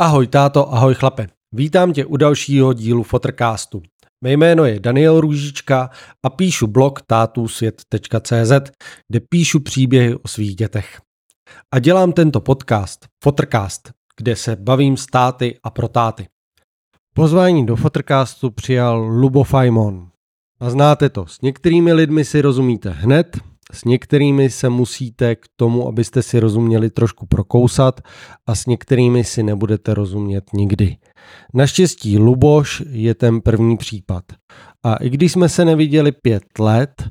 Ahoj táto, ahoj chlape. Vítám tě u dalšího dílu Fotrcastu. Mé jméno je Daniel Růžička a píšu blog tátusvět.cz, kde píšu příběhy o svých dětech. A dělám tento podcast, Fotrcast, kde se bavím s táty a pro táty. Pozvání do Fotrcastu přijal Lubo Fajmon. A znáte to, s některými lidmi si rozumíte hned, s některými se musíte k tomu, abyste si rozuměli trošku prokousat a s některými si nebudete rozumět nikdy. Naštěstí Luboš je ten první případ. A i když jsme se neviděli pět let,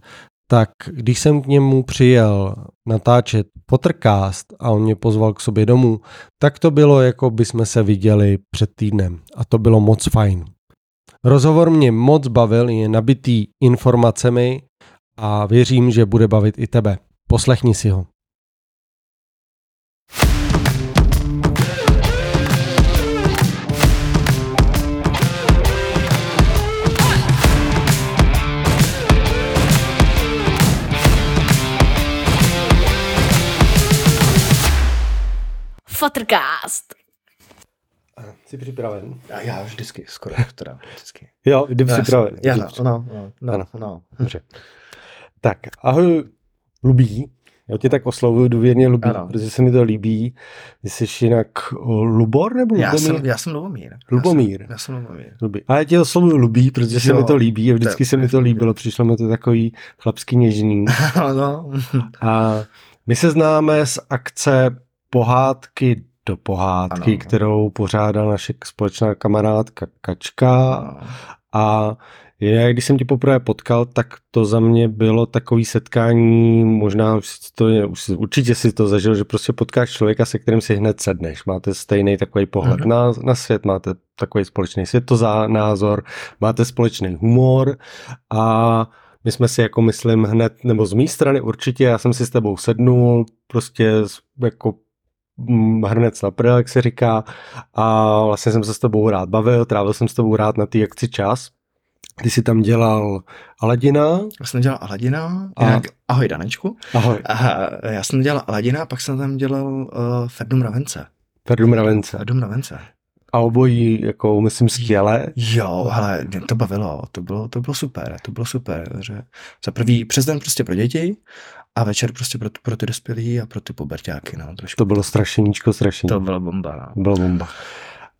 tak když jsem k němu přijel natáčet Pottercast a on mě pozval k sobě domů, tak to bylo jako by jsme se viděli před týdnem a to bylo moc fajn. Rozhovor mě moc bavil, je nabitý informacemi a věřím, že bude bavit i tebe. Poslechni si ho. Fotrcast. Jsi připraven? A já vždycky, skoro teda vždycky. Jo, jdi Já připraven. jsem- Já, no, připraven. no, no, Ano. no, no. Dobře. Tak, ahoj Lubí. Já tě tak oslovuju důvěrně Lubí, Ano. protože se mi to líbí. Ty jsi jinak Lubor nebo Já Lubomír? jsem, já jsem Lubomír. Já Lubomír. jsem, já jsem Lubomír. Lubí. A já tě oslovuju Lubí, protože se Jo. mi to líbí a vždycky To- se mi to líbilo. Přišlo mi to takový chlapský něžný. no, A my se známe z akce Pohádky do pohádky, Ano. kterou pořádala naše společná kamarádka Kačka. no. A já, když jsem tě poprvé potkal, tak to za mě bylo takový setkání, možná už to je, už určitě si to zažil, že prostě potkáš člověka, se kterým si hned sedneš. Máte stejný takový pohled Mhm. na, na svět, máte takový společný světozánázor, máte společný humor a my jsme si jako myslím hned, nebo z mé strany určitě, já jsem si s tebou sednul, prostě jako mm, hrnec na prdel, jak se říká, a vlastně jsem se s tebou rád bavil, trávil jsem s tebou rád na té akci čas. Ty jsi tam dělal Aladina. Já jsem dělal Aladina, A- jinak, ahoj Danečku. Ahoj. A já jsem dělal Aladina, pak jsem tam dělal uh, Ferdum Ravence. Ferdu Mravence. Ferdum Ravence. A obojí, jako myslím, skvěle. Jo, ale mě to bavilo, to bylo, to bylo super, to bylo super, že za prvý přes den prostě pro děti a večer prostě pro, pro ty dospělí a pro ty puberťáky, no, trošku. To bylo strašeníčko, strašení. to bylo bomba, no. Byla bomba.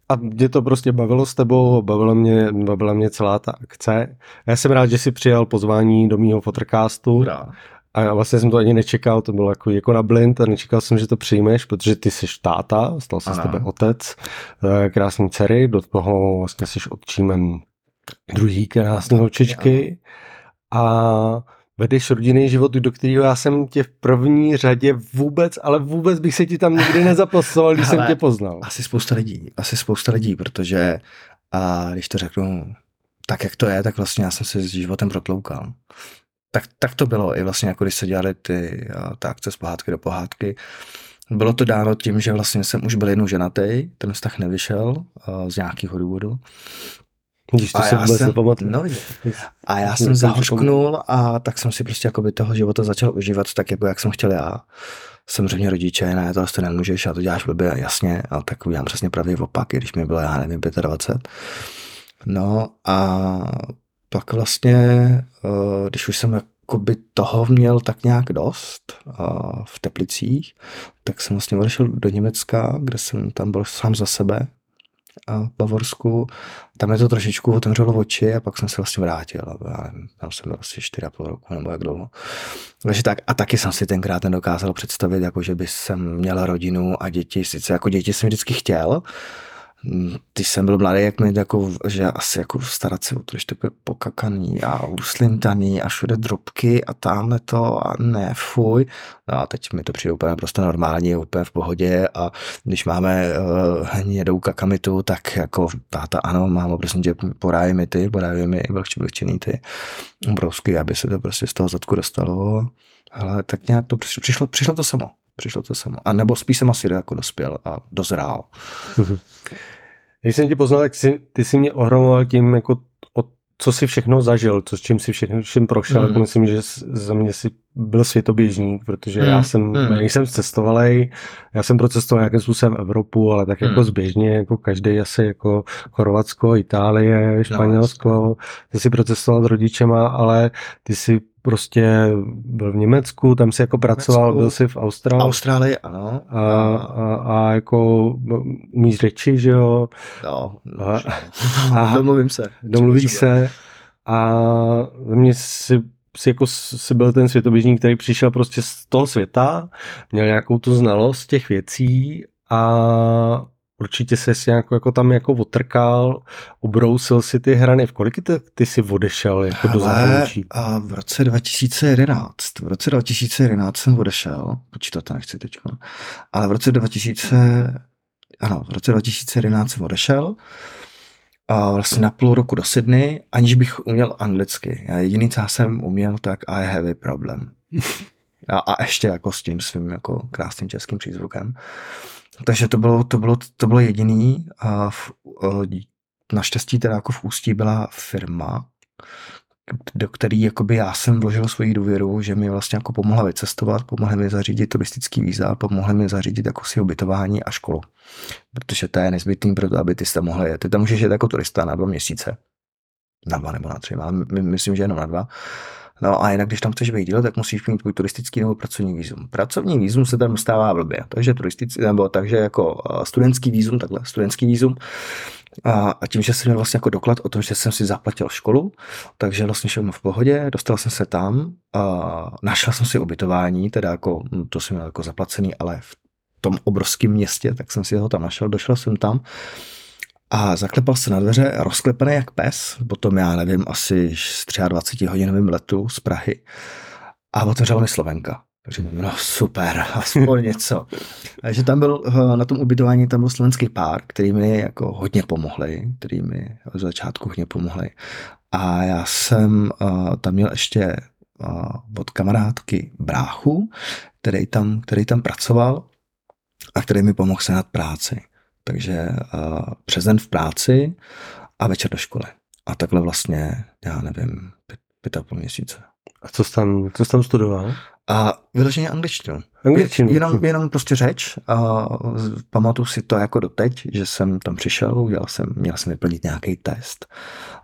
A mě to prostě bavilo s tebou, bavila mě, bavila mě celá ta akce. Já jsem rád, že jsi přijal pozvání do mýho fotocastu. Hurá. A já vlastně jsem to ani nečekal, to bylo jako, jako na blind a nečekal jsem, že to přijmeš, protože ty jsi táta, stal se z tebe otec, eh, krásný dcery, do toho vlastně jsi otčímem druhý krásný holčičky a vedeš rodinný život, do kterého já jsem tě v první řadě vůbec, ale vůbec bych se ti tam nikdy nezapasoval, když jsem tě poznal. Asi spousta lidí, asi spousta lidí, protože a když to řeknu tak, jak to je, tak vlastně já jsem se s životem protloukal. Tak, tak to bylo i vlastně, jako když se dělali ty ta akce z pohádky do pohádky. Bylo to dáno tím, že vlastně jsem už byl jednou ženatý, ten vztah nevyšel z nějakého důvodu. Když to A se já vůbec jsem- nepamatuju. no, A já jsem to zahořknul a tak jsem si prostě jakoby toho života začal užívat tak, jako jak jsem chtěl já. Samozřejmě rodiče, ne, to to nemůžeš a to děláš blbě, jasně, a tak udělám přesně pravý opak, i když mi bylo, já nevím, 25. No a pak vlastně, eh, když už jsem jakoby toho měl tak nějak dost eh, v Teplicích, tak jsem vlastně odešel do Německa, kde jsem tam byl sám za sebe v Bavorsku. Tam je to trošičku otevřelo oči a pak jsem se vlastně vrátil. Já nevím, tam jsem byl asi 4,5 roku nebo jak dlouho. Takže tak, a taky jsem si tenkrát nedokázal představit, jako že by jsem měl rodinu a děti. Sice jako děti jsem vždycky chtěl, když jsem byl mladý, jak mi jako, že asi jako starat se o to, že to bude pokakaný a uslintaný a všude drobky a tamhle to a ne, fuj. No a teď mi to přijde úplně prostě normální, úplně v pohodě a když máme uh, hnědou kakamitu, tak jako táta ano, mámo, prosím tě, poráj mi ty, poráj mi vlhč, vlhčený ty obrovský, aby se to prostě z toho zadku dostalo. Ale tak nějak to přišlo, přišlo, přišlo to samo. Přišlo to samo. A nebo spíš jsem asi jako dospěl a dozrál. Když jsem tě poznal, tak jsi, ty jsi mě ohromoval tím jako od co si všechno zažil, co s čím si všechno všem prošel, mm. myslím, že za mě si byl světoběžník, protože mm. já jsem, mm. nejsem cestovalej, já jsem procestoval nějakým způsobem Evropu, ale tak mm. jako zběžně, jako každý asi jako Chorvatsko, Itálie, Španělsko, no, ty si procestoval s rodičema, ale ty si prostě byl v Německu, tam si jako pracoval, Německu, byl si v Austrálii. Austrálii, ano. A, a, a jako umíš řeči, že jo? No, a, a, domluvím se. Domluvíš se a mě si si jako si byl ten světoběžník, který přišel prostě z toho světa, měl nějakou tu znalost těch věcí a určitě se si jako, jako tam jako otrkal, obrousil si ty hrany. V kolik ty, ty jsi odešel jako do zahraničí? A v roce 2011. V roce 2011 jsem odešel, počítat to nechci teď, ale v roce 2000, ano, v roce 2011 jsem odešel a vlastně na půl roku do Sydney, aniž bych uměl anglicky. Já jediný, co jsem uměl, tak I have a problem. A, a ještě jako s tím svým jako krásným českým přízvukem. Takže to bylo, to bylo, to bylo jediný. A v, naštěstí teda jako v Ústí byla firma, do který jakoby já jsem vložil svoji důvěru, že mi vlastně jako pomohla vycestovat, pomohla mi zařídit turistický víza, pomohla mi zařídit jako si ubytování a školu. Protože to je nezbytný pro to, aby ty tam mohli jet. Ty tam můžeš jet jako turista na dva měsíce. Na dva nebo na tři, ale myslím, že jenom na dva. No a jinak, když tam chceš být díl, tak musíš mít tvůj turistický nebo pracovní vízum. Pracovní vízum se tam dostává blbě, takže turistický, nebo takže jako studentský vízum, takhle, studentský vízum. A, a tím, že jsem měl vlastně jako doklad o tom, že jsem si zaplatil školu, takže vlastně šel v pohodě, dostal jsem se tam, a našel jsem si ubytování, teda jako, hm, to jsem měl jako zaplacený, ale v tom obrovském městě, tak jsem si ho tam našel, došel jsem tam a zaklepal se na dveře, rozklepený jak pes, potom já nevím, asi z 23 hodinovým letu z Prahy a otevřela mi Slovenka. Takže no super, aspoň něco. Takže tam byl, na tom ubytování tam byl slovenský pár, který mi jako hodně pomohli, který mi od začátku hodně pomohli. A já jsem uh, tam měl ještě uh, od kamarádky bráchu, který tam, který tam pracoval a který mi pomohl se nad práci. Takže uh, přes den v práci a večer do školy. A takhle vlastně, já nevím, pět, pět a půl měsíce. A co jsi tam, co jsi tam studoval? A vyloženě angličtinu. Angličtinu. Jenom, jenom prostě řeč. A pamatuju si to jako doteď, že jsem tam přišel, udělal jsem, měl jsem vyplnit nějaký test.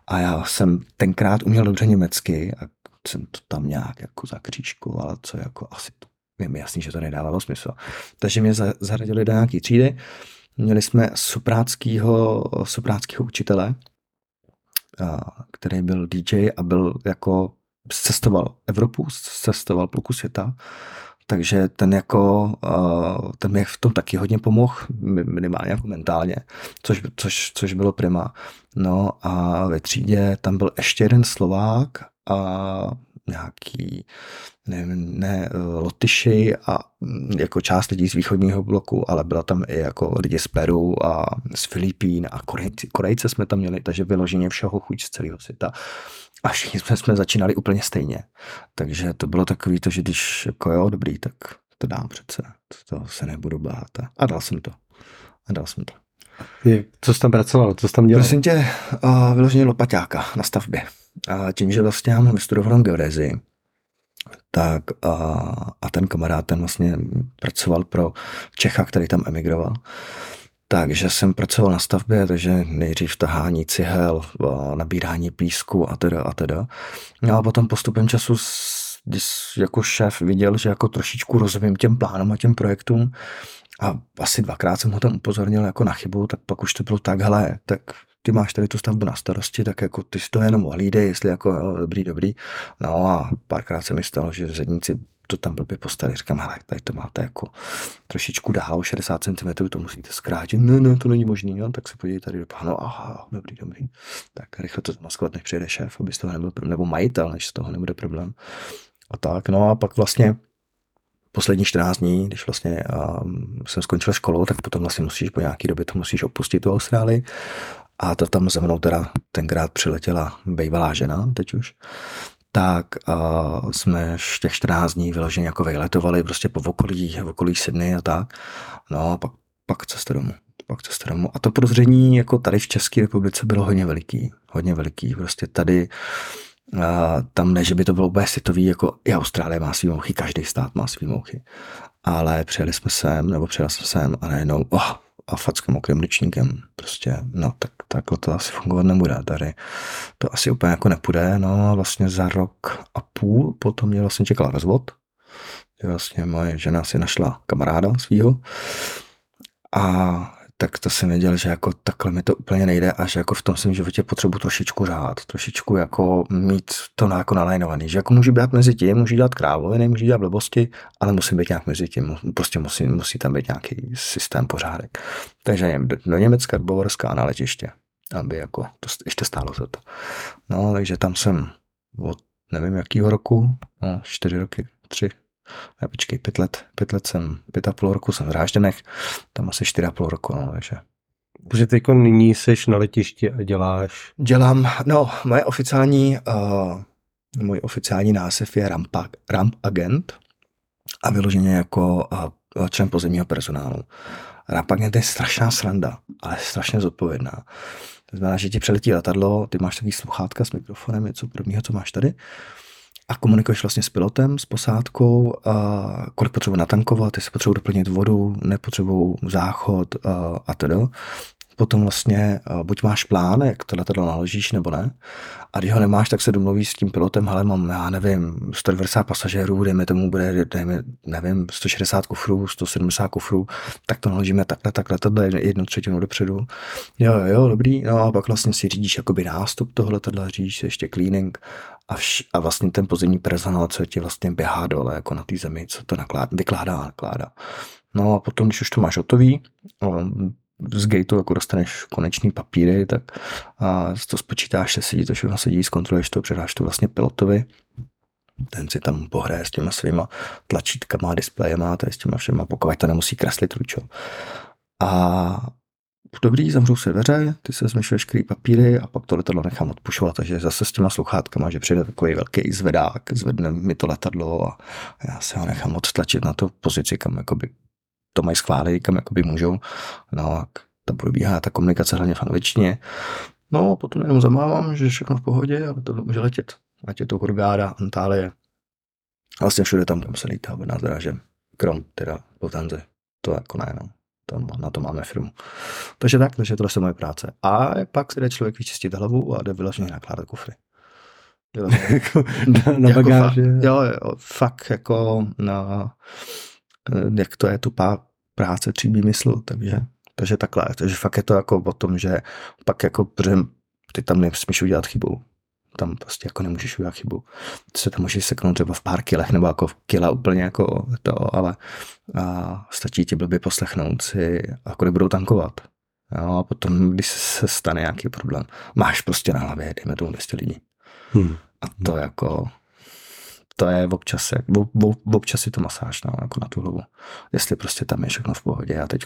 A já jsem tenkrát uměl dobře německy a jsem to tam nějak jako zakřížkoval, co jako asi to je mi jasný, že to nedávalo smysl. Takže mě zaradili do nějaký třídy. Měli jsme supráckýho, supráckýho učitele, který byl DJ a byl jako cestoval Evropu, cestoval půlku světa, takže ten jako, ten mi v tom taky hodně pomohl, minimálně jako mentálně, což, což, což bylo prima. No a ve třídě tam byl ještě jeden Slovák a nějaký ne, ne Lotyši a jako část lidí z východního bloku, ale byla tam i jako lidi z Peru a z Filipín a Korejci, Korejce jsme tam měli, takže vyloženě všeho chuť z celého světa. A všichni jsme, jsme začínali úplně stejně. Takže to bylo takový to, že když jako jo, dobrý, tak to dám přece. To se nebudu bát. A dal jsem to. A dal jsem to. Co jsi tam pracoval? Co jsi tam dělal? Prosím tě, uh, vyloženě lopaťáka na stavbě. A tím, že vlastně já mám vystudovanou geodezi, tak a, a ten kamarád ten vlastně pracoval pro Čecha, který tam emigroval. Takže jsem pracoval na stavbě, takže nejdřív tahání cihel, nabírání písku a teda a teda. No a potom postupem času když jako šéf viděl, že jako trošičku rozumím těm plánům a těm projektům a asi dvakrát jsem ho tam upozornil jako na chybu, tak pak už to bylo tak, hele, tak ty máš tady tu stavbu na starosti, tak jako ty si to jenom ohlídej, jestli jako jo, dobrý, dobrý. No a párkrát se mi stalo, že zedníci to tam blbě postavili. Říkám, hele, tady to máte jako trošičku dál, 60 cm, to musíte zkrátit. Ne, ne, to není možný, jo? tak se podívej tady do plánu. Aha, dobrý, dobrý. Tak rychle to zmaskovat, než přijede šéf, aby z toho nebyl problém, nebo majitel, než z toho nebude problém. A tak, no a pak vlastně poslední 14 dní, když vlastně um, jsem skončil školu, tak potom vlastně musíš po nějaký době to musíš opustit tu Austrálii a to tam se mnou teda tenkrát přiletěla bývalá žena, teď už, tak uh, jsme těch 14 dní vyloženě jako vyletovali prostě po okolí, v okolí Sydney a tak. No a pak, pak cesta domů. Pak cesta domů. A to podozření jako tady v České republice bylo hodně veliký. Hodně veliký. Prostě tady a tam ne, že by to bylo úplně světový, jako i Austrálie má svý mouchy, každý stát má svý mouchy. Ale přijeli jsme sem, nebo přijel jsem sem a najednou, oh, a fackým mokrým ručníkem. Prostě, no, tak, takhle to asi fungovat nebude. Tady to asi úplně jako nepůjde. No a vlastně za rok a půl potom mě vlastně čekal rozvod. Vlastně moje žena si našla kamaráda svýho a tak to jsem věděl, že jako takhle mi to úplně nejde a že jako v tom svém životě potřebuji trošičku řád, trošičku jako mít to jako nalajnovaný, že jako můžu být mezi tím, můžu dělat krávoviny, můžu dělat blbosti, ale musím být nějak mezi tím, prostě musí, musí tam být nějaký systém pořádek. Takže do Německa, do Bavorska na letiště, aby jako to ještě stálo za to. No, takže tam jsem od nevím jakýho roku, no, čtyři roky, tři, já počkej, pět let, pět let jsem, pět a půl roku jsem v Rážděnech, tam asi čtyři a půl roku, no, takže. Takže ty jako nyní seš na letišti a děláš? Dělám, no, moje oficiální, uh, můj oficiální název je ramp, ramp agent a vyloženě jako uh, člen pozemního personálu. Ramp agent je strašná sranda, ale strašně zodpovědná. To znamená, že ti přeletí letadlo, ty máš takový sluchátka s mikrofonem, něco podobného, co máš tady a komunikuješ vlastně s pilotem, s posádkou, a kolik potřebuji natankovat, jestli potřebuji doplnit vodu, nepotřebuji záchod a, a tedy potom vlastně buď máš plán, jak to letadlo naložíš, nebo ne. A když ho nemáš, tak se domluvíš s tím pilotem, ale mám, já nevím, 190 pasažérů, dejme tomu, bude, dejme, nevím, 160 kufrů, 170 kufrů, tak to naložíme takhle, takhle, tohle jednu třetinu dopředu. Jo, jo, dobrý, no a pak vlastně si řídíš jakoby nástup toho letadla, řídíš ještě cleaning a, vš, a vlastně ten pozemní personál, co ti vlastně běhá dole, jako na té zemi, co to nakládá, vykládá a nakládá. No a potom, když už to máš hotový, z gateu jako dostaneš konečný papíry, tak a to spočítáš, se sedí, to všechno sedí, zkontroluješ to, předáš to vlastně pilotovi, ten si tam pohraje s těma svýma tlačítkama, displejema, je s těma všema, pokud to nemusí kreslit ručo. A dobrý, zamřou se dveře, ty se zmyš veškerý papíry a pak to letadlo nechám odpušovat, takže zase s těma sluchátkama, že přijde takový velký zvedák, zvedne mi to letadlo a já se ho nechám odtlačit na to pozici, kam jakoby to mají schválit, kam jakoby můžou. No a ta probíhá ta komunikace hlavně v angličtině. No a potom jenom zamávám, že všechno v pohodě a to může letět. Ať je to Hurgáda, Antálie. Vlastně všude tam, tam se lítá na dráže. Krom teda Lufthansa. To jako ne, no. Tam, na to máme firmu. Takže tak, takže tohle je moje práce. A pak si jde člověk vyčistit hlavu a jde vyloženě nakládat kufry. jako, na, na jako bagáže. Fakt, jo, jo, fakt jako na, Eh, jak to je tu práce tří mysl, takže, takže takhle. Takže fakt je to jako o tom, že pak jako, protože ty tam nesmíš udělat chybu. Tam prostě jako nemůžeš udělat chybu. Ty se tam můžeš seknout třeba v pár kilech nebo jako v kila úplně jako to, ale a stačí ti blbě poslechnout si, jako budou tankovat. Jo, a potom, když se stane nějaký problém, máš prostě na hlavě, dejme tomu 200 lidí. Hmm. A to jako, to je občas, občas je to masáž, no, jako na tu hlavu. Jestli prostě tam je všechno v pohodě a teď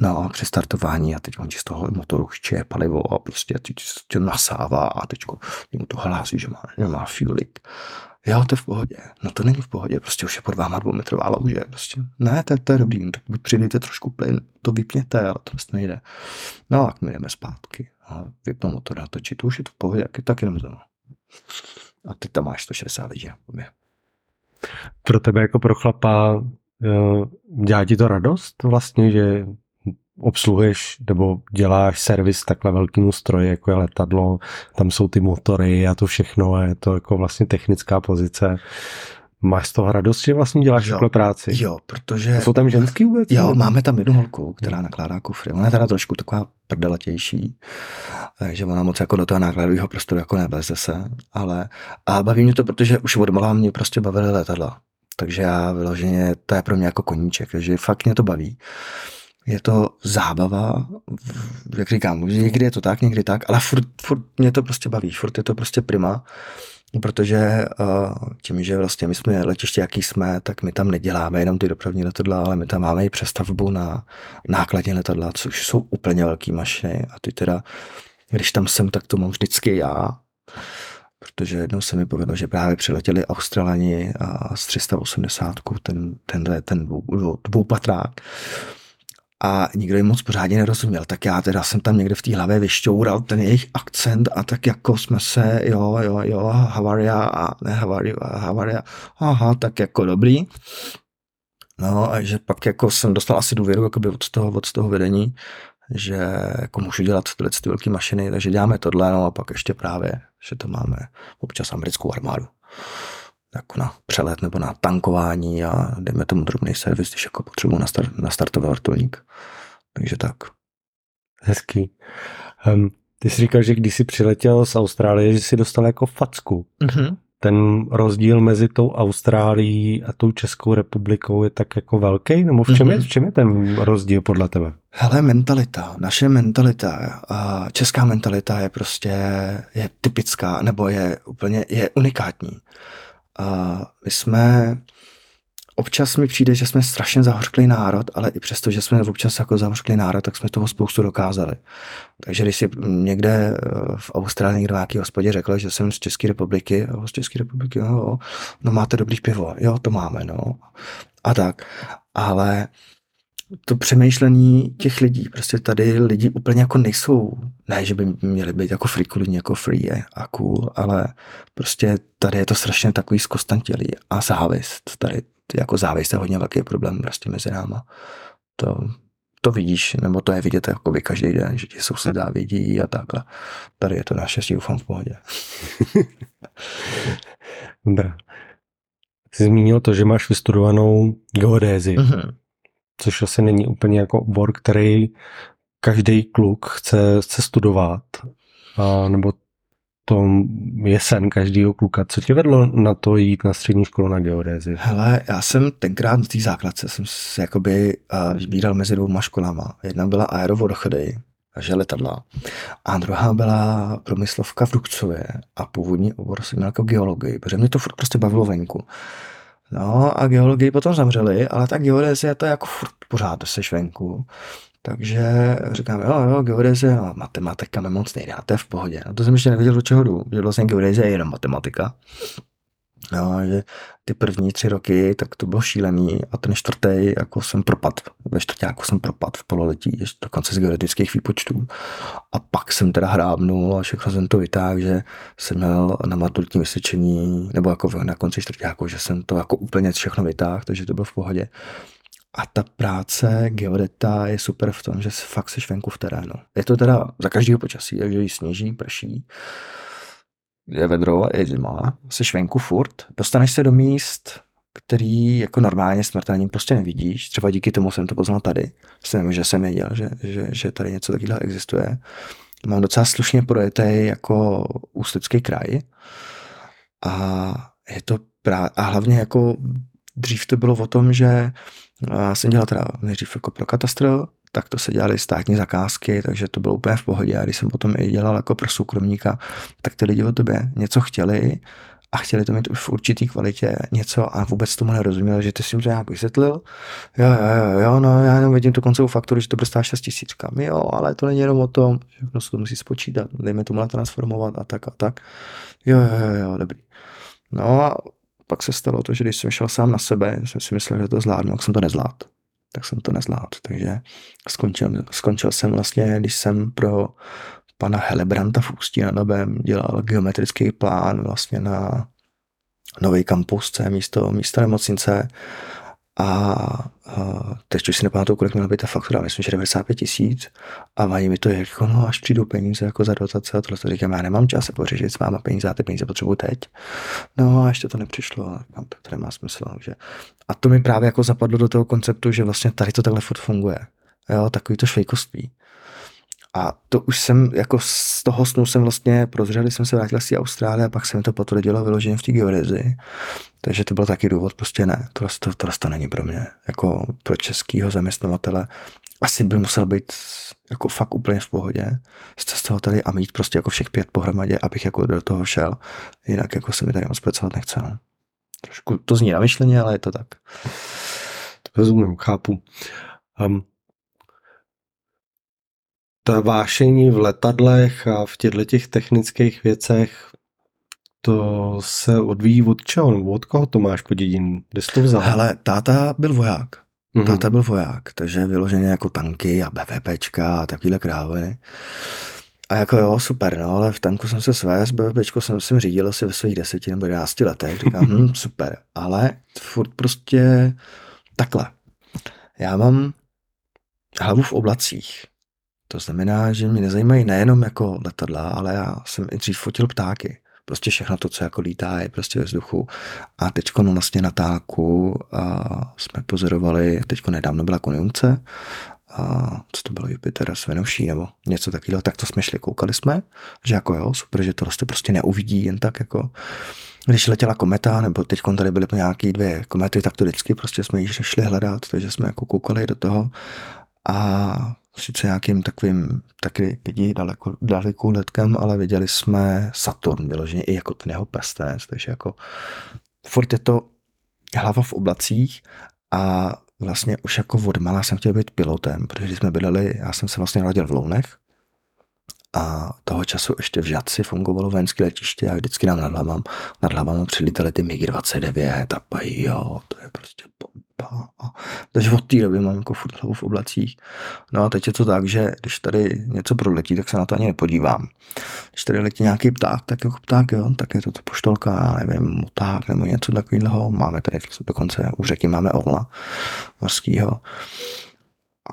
no, při startování a teď on z toho motoru chče palivo a prostě tě nasává a teď mu to hlásí, že má, že má fuelik. Jo, to je v pohodě. No to není v pohodě, prostě už je pod váma dvoumetrová louže. Prostě. Ne, to, to je dobrý, tak přidejte trošku plyn, to vypněte, ale to vlastně nejde. No a my jdeme zpátky a vypnu motor a točit, to už je to v pohodě, taky, tak jenom za A ty tam máš 160 lidí. Pro tebe jako pro chlapa eh, dělá ti to radost vlastně, že obsluhuješ nebo děláš servis takhle velkému stroji, jako je letadlo, tam jsou ty motory a to všechno a je to jako vlastně technická pozice. Máš z toho radost, že vlastně děláš jo, takhle práci? Jo, protože... Jsou tam ženský vůbec? Jo, máme tam jednu holku, která nakládá kufry. Ona je teda trošku taková prdelatější, takže ona moc jako do toho nákladového prostoru jako nevleze se, ale a baví mě to, protože už od malá mě prostě bavily letadla. Takže já vyloženě, to je pro mě jako koníček, takže fakt mě to baví. Je to zábava, jak říkám, někdy je to tak, někdy tak, ale furt, furt mě to prostě baví, furt je to prostě prima protože uh, tím, že vlastně my jsme letiště, jaký jsme, tak my tam neděláme jenom ty dopravní letadla, ale my tam máme i přestavbu na nákladní letadla, což jsou úplně velký mašiny. A ty teda, když tam jsem, tak to mám vždycky já, protože jednou se mi povedlo, že právě přiletěli Australani a z 380, ten, tenhle, ten dvou, dvoupatrák a nikdo jim moc pořádně nerozuměl. Tak já teda jsem tam někde v té hlavě vyšťoural ten jejich akcent a tak jako jsme se, jo, jo, jo, Havaria a ne Havaria, Havaria, aha, tak jako dobrý. No a že pak jako jsem dostal asi důvěru jakoby od toho, od toho vedení, že jako můžu dělat tyhle ty velké mašiny, takže děláme tohle, no a pak ještě právě, že to máme občas americkou armádu jako na přelet nebo na tankování a dejme tomu drobný servis, když jako potřebuji nastar- nastartovat vrtulník. Takže tak. Hezký. Um, ty jsi říkal, že když jsi přiletěl z Austrálie, že jsi dostal jako facku. Mm-hmm. Ten rozdíl mezi tou Austrálií a tou Českou republikou je tak jako velký? Nebo v čem, mm-hmm. je, v čem je ten rozdíl podle tebe? Hele, mentalita, naše mentalita, česká mentalita je prostě je typická, nebo je úplně je unikátní. A my jsme, občas mi přijde, že jsme strašně zahořklý národ, ale i přesto, že jsme občas jako zahořklý národ, tak jsme toho spoustu dokázali. Takže když si někde eh, v Austrálii někdo nějaký hospodě řekl, že jsem z České republiky, z České republiky, no, no máte dobrý pivo, jo, to máme, no. A tak. Ale to přemýšlení těch lidí, prostě tady lidi úplně jako nejsou, ne, že by měli být jako frikulní, jako free a cool, ale prostě tady je to strašně takový zkostantělý a závist, tady jako závist je hodně velký problém prostě mezi náma. To, to vidíš, nebo to je vidět jako by každý den, že ti sousedá vidí a takhle. Tady je to naštěstí, doufám v pohodě. Dobrá. Jsi zmínil to, že máš vystudovanou geodézi. Mm-hmm což asi není úplně jako obor, který každý kluk chce, chce studovat, a, nebo to je sen každého kluka. Co tě vedlo na to jít na střední školu na geodézi? Hele, já jsem tenkrát v té základce jsem se jakoby vybíral mezi dvouma školama. Jedna byla aerovodochody, takže letadla. A druhá byla promyslovka v Dukcově a původní obor jsem měl jako geologii, protože mě to furt prostě bavilo venku. No a geologii potom zavřeli, ale ta geodezie to jako furt pořád se venku. Takže říkám, jo, jo, geodezie, no, matematika mi moc nejde, to je v pohodě. A to jsem ještě nevěděl, do čeho jdu, že vlastně geodezie je jenom matematika. No, že ty první tři roky, tak to bylo šílený a ten čtvrtý, jako jsem propad, ve jako jsem propad v pololetí, dokonce z geodetických výpočtů. A pak jsem teda hrábnul a všechno jsem to vytáhl, že jsem měl na maturitní vysvědčení, nebo jako na konci čtvrtáku, že jsem to jako úplně všechno vytáhl, takže to bylo v pohodě. A ta práce geodeta je super v tom, že fakt seš venku v terénu. Je to teda za každého počasí, takže jí sněží, prší je vedro, je zima, jsi venku furt, dostaneš se do míst, který jako normálně smrtelně prostě nevidíš. Třeba díky tomu jsem to poznal tady. Jsem, že jsem věděl, že, že, že tady něco takového existuje. Mám docela slušně projetý jako ústecký kraj. A je to právě, a hlavně jako dřív to bylo o tom, že jsem dělal teda nejdřív jako pro katastr, tak to se dělaly státní zakázky, takže to bylo úplně v pohodě. A když jsem potom i dělal jako pro soukromníka, tak ty lidi o tobě něco chtěli a chtěli to mít v určitý kvalitě něco a vůbec tomu nerozuměli, že ty si jim to nějak vysvětlil. Jo, jo, jo, jo, no já jenom vidím tu koncovou fakturu, že to stát 6 tisíc. Jo, ale to není jenom o tom, že se to musí spočítat, dejme tomu transformovat a tak a tak. Jo, jo, jo, jo, dobrý. No a pak se stalo to, že když jsem šel sám na sebe, jsem si myslel, že to zvládnu, tak jsem to nezvládl tak jsem to nezvládl. Takže skončil, skončil jsem vlastně, když jsem pro pana Helebranta v Ústí na Nobem dělal geometrický plán vlastně na nový kampus, co je místo, místo nemocnice a, teď už si nepamatuju, kolik měla být ta faktura, myslím, že 95 tisíc a mají mi to jako, no až přijdou peníze jako za dotace a tohle to říkám, já nemám čas se pořešit s váma peníze a ty peníze potřebuji teď. No a ještě to nepřišlo a říkám, tak to nemá smysl. Že... A to mi právě jako zapadlo do toho konceptu, že vlastně tady to takhle furt funguje. Jo, takový to švejkoství. A to už jsem, jako z toho snu jsem vlastně prozřel, jsem se vrátil z té Austrálie a pak jsem to potvrdilo vyloženě v té geodezi. Takže to byl taky důvod, prostě ne, to, to, to, to není pro mě. Jako pro českého zaměstnavatele asi by musel být jako fakt úplně v pohodě z tady a mít prostě jako všech pět pohromadě, abych jako do toho šel. Jinak jako se mi tady moc pracovat nechce. No. Trošku to zní na myšlení, ale je to tak. Rozumím, chápu. Um, ta vášení v letadlech a v těchto těch technických věcech, to se odvíjí od čeho? Nebo od koho to máš po dědin? Kde jsi to vzal? Hele, táta byl voják. Mm-hmm. Táta byl voják, takže vyloženě jako tanky a BVPčka a takovýhle krávy. A jako jo, super, no, ale v tanku jsem se své, s BVPčkou jsem, jsem řídil asi ve svých deseti nebo jedenácti letech. Říkám, hm, super, ale furt prostě takhle. Já mám hlavu v oblacích. To znamená, že mě nezajímají nejenom jako letadla, ale já jsem i dřív fotil ptáky. Prostě všechno to, co jako lítá, je prostě ve vzduchu. A teď no vlastně na táku a jsme pozorovali, teď nedávno byla konjunkce, a co to bylo, Jupiter s Venuší nebo něco takového, tak to jsme šli, koukali jsme, že jako jo, super, že to prostě, prostě neuvidí jen tak jako když letěla kometa, nebo teď tady byly nějaké dvě komety, tak to vždycky prostě jsme již šli hledat, takže jsme jako koukali do toho a sice nějakým takovým taky vidí daleko, daleko letkem, ale viděli jsme Saturn vyloženě i jako ten jeho prstenec, takže jako furt je to hlava v oblacích a vlastně už jako od malá jsem chtěl být pilotem, protože když jsme bydleli, já jsem se vlastně narodil v Lounech a toho času ještě v Žadci fungovalo vojenské letiště a vždycky nám nad hlavám, nad hlavám přilítali ty MiG-29 a jo, to je prostě a, takže od té doby mám jako furt hlavu v oblacích. No a teď je to tak, že když tady něco proletí, tak se na to ani nepodívám. Když tady letí nějaký pták, tak jako pták, jo, tak je to, to poštolka, nevím, muták nebo něco takového. Máme tady dokonce u řeky máme orla morskýho.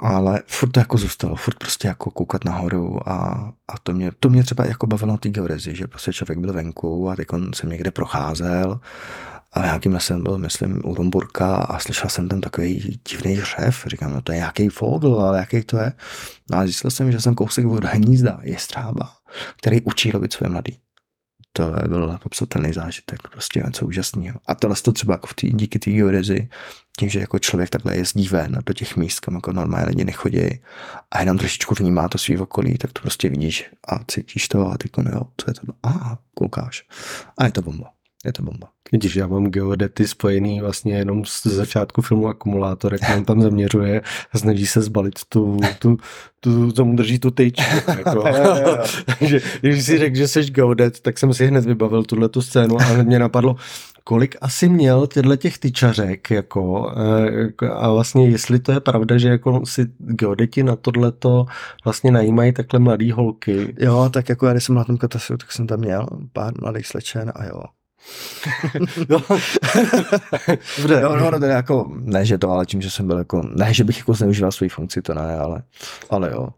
Ale furt to jako zůstalo, furt prostě jako koukat nahoru a, a to, mě, to mě třeba jako bavilo na té že prostě člověk byl venku a teď jsem někde procházel a nějakým lesem byl, myslím, u Rumburka a slyšel jsem tam takový divný řev. Říkám, no to je nějaký fogl, ale jaký to je? No a zjistil jsem, že jsem kousek od hnízda, je strába, který učí lovit své mladý. To byl popsatelný zážitek, prostě něco úžasného. A tohle to třeba jako v tý, díky té geodezi, tím, že jako člověk takhle jezdí ven do těch míst, kam jako normálně lidi nechodí a jenom trošičku vnímá to svý okolí, tak to prostě vidíš a cítíš to a ty jo, co je to? A koukáš. A je to bomba. Je to bomba. Vidíš, já mám geodety spojený vlastně jenom z začátku filmu Akumulátor, jak on tam zaměřuje a snaží se zbalit tu, tu, tu tomu drží tu tyč. Jako. Takže když si řekl, že jsi geodet, tak jsem si hned vybavil tuhle tu scénu a mě napadlo, kolik asi měl těchto těch tyčařek, jako, eh, a vlastně jestli to je pravda, že jako si geodeti na tohleto vlastně najímají takhle mladý holky. Jo, tak jako já když jsem na tom katastru, tak jsem tam měl pár mladých slečen a jo, no. jo, no, no, to jako, ne, že to, ale tím, že jsem byl jako, ne, že bych jako zneužíval svoji funkci, to ne, ale, ale jo.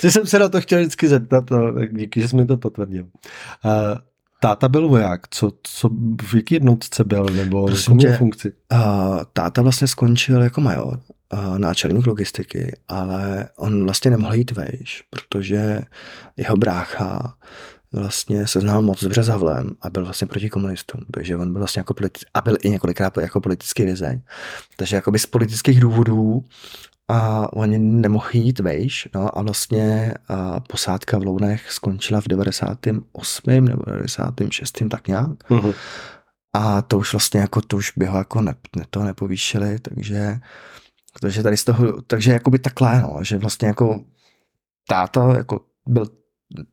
že jsem se na to chtěl vždycky zeptat, no, tak díky, že jsi mi to potvrdil. Uh, táta byl voják, co, co, v jaký jednotce byl, nebo v jaké funkci? Uh, táta vlastně skončil jako major uh, náčelník logistiky, ale on vlastně nemohl jít vejš, protože jeho brácha vlastně se znal moc dobře s Havlem a byl vlastně proti komunistům, takže on byl vlastně jako politi- a byl i několikrát jako politický vězeň. Takže jakoby z politických důvodů a oni nemohli jít vejš, no a vlastně a posádka v Lounech skončila v 98. nebo 96. tak nějak. Uh-huh. A to už vlastně jako, to už by ho jako ne, ne, to nepovýšili, takže, takže tady z toho, takže jakoby takhle, no, že vlastně jako táta jako byl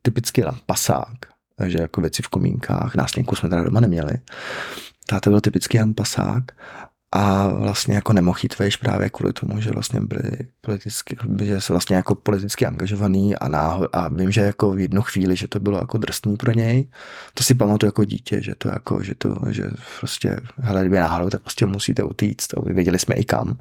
typický lampasák, takže jako věci v komínkách, nástěnku jsme teda doma neměli. Táta byl typický lampasák a vlastně jako nemohl jít vejš právě kvůli tomu, že vlastně byli politicky, že se vlastně jako politicky angažovaný a, náho, a vím, že jako v jednu chvíli, že to bylo jako drsný pro něj. To si pamatuju jako dítě, že to jako, že to, že prostě, hele, kdyby náhodou, tak prostě musíte utíct. Věděli jsme i kam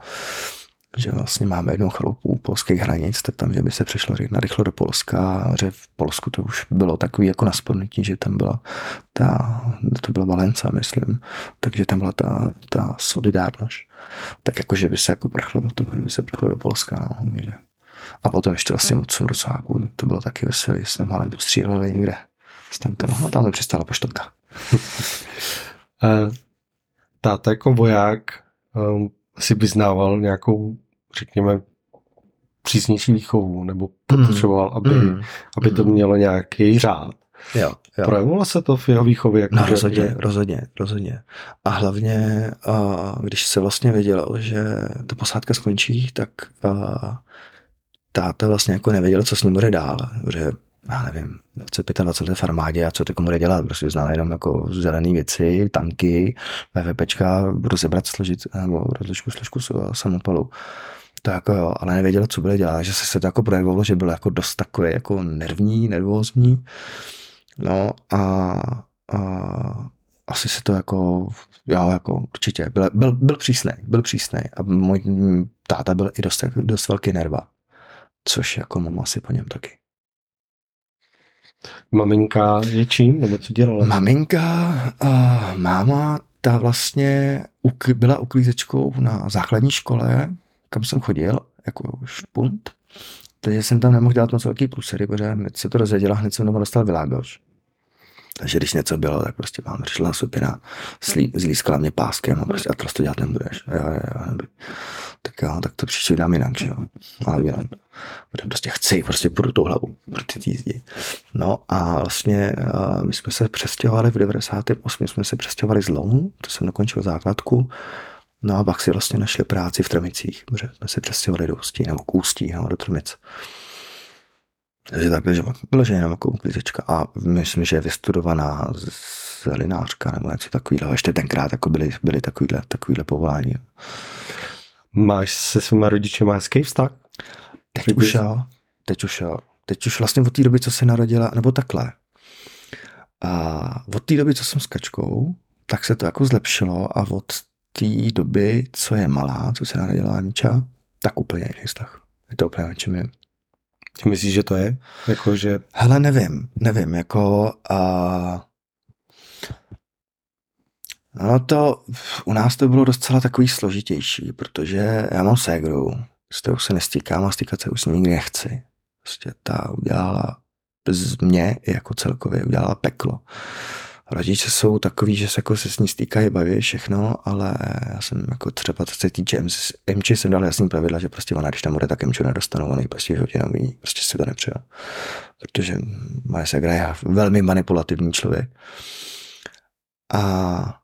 že vlastně máme jednu chalupu u polských hranic, tak tam, že by se přešlo rychlo do Polska, že v Polsku to už bylo takový jako naspodnutí, že tam byla ta, to byla Valenca, myslím, takže tam byla ta, ta solidárnost. Tak jako, že by se jako prchlo toho, by se prchlo do Polska, no, že. A potom ještě vlastně od Sumrucáku, to bylo taky veselé, jsme malé stříleli někde. Tam, to, no, tam to přistala poštovka. Eh, táta jako voják um, si vyznával nějakou řekněme, přísnější výchovu, nebo potřeboval, aby, mm. aby to mělo nějaký řád. Jo, jo. Projevilo se to v jeho výchově? Jako no, rozhodně, že... rozhodně, rozhodně. A hlavně, a když se vlastně věděl, že ta posádka skončí, tak táta vlastně jako nevěděl, co s ním bude dál. Že já nevím, 25 20 let v armádě a co ty komu dělat, prostě znala jenom jako zelené věci, tanky, VVPčka, rozebrat složit, nebo rozličku složku samopalu. To jako jo, ale nevěděla, co bude dělat, že se, se to jako projevovalo, že byl jako dost takový jako nervní, nervózní. No a, a asi se to jako, jo, jako určitě, byl, byl, byl přísný, byl přísný a můj táta byl i dost, dost velký nerva, což jako mám asi po něm taky. Maminka je čím, nebo co dělala? Maminka, uh, máma, ta vlastně byla uklízečkou na základní škole, kam jsem chodil, jako špunt. Takže jsem tam nemohl dělat moc velký průsery, protože hned se to rozvěděla, hned jsem doma dostal vylágoš. Takže když něco bylo, tak prostě vám přišla supina, zlískala mě páskem a prostě a to to dělat nebudeš. Jo, jo, jo. Tak jo, tak to příště dám jinak, že jo. Ale jinak. Protože prostě chci, prostě půjdu tou hlavu, proti ty. No a vlastně uh, my jsme se přestěhovali v 98. jsme se přestěhovali z Lomu, to jsem dokončil základku. No a pak si vlastně našli práci v Trmicích, protože jsme se přestěhovali do Ústí, nebo k Ústí, no, do Trmic. Takže takhle, že byla že jenom jako uklízečka a myslím, že je vystudovaná zelinářka nebo něco takového. Ještě tenkrát jako byly, byly takovýhle, takovýhle povolání. Máš se svýma rodičema hezký vztah? Teď už jo, teď už jo. Teď už vlastně od té doby, co se narodila, nebo takhle. A od té doby, co jsem s kačkou, tak se to jako zlepšilo a od té doby, co je malá, co se narodila Aniča, tak úplně jiný vztah. Je to úplně čem je. Ty myslíš, že to je? Jako, že... Hele, nevím, nevím, jako a... No to, u nás to bylo docela takový složitější, protože já mám ségru, s kterou se nestýkám a stýkat se už s ní nikdy nechci. Prostě ta udělala z mě jako celkově udělala peklo rodiče jsou takový, že se, jako se s ní stýkají, baví všechno, ale já jsem jako třeba, co se týče MČ, jsem dal jasný pravidla, že prostě ona, když tam bude, tak MČ nedostanou, ona prostě životě neumí, prostě si to nepřeje. Protože moje segra je velmi manipulativní člověk. A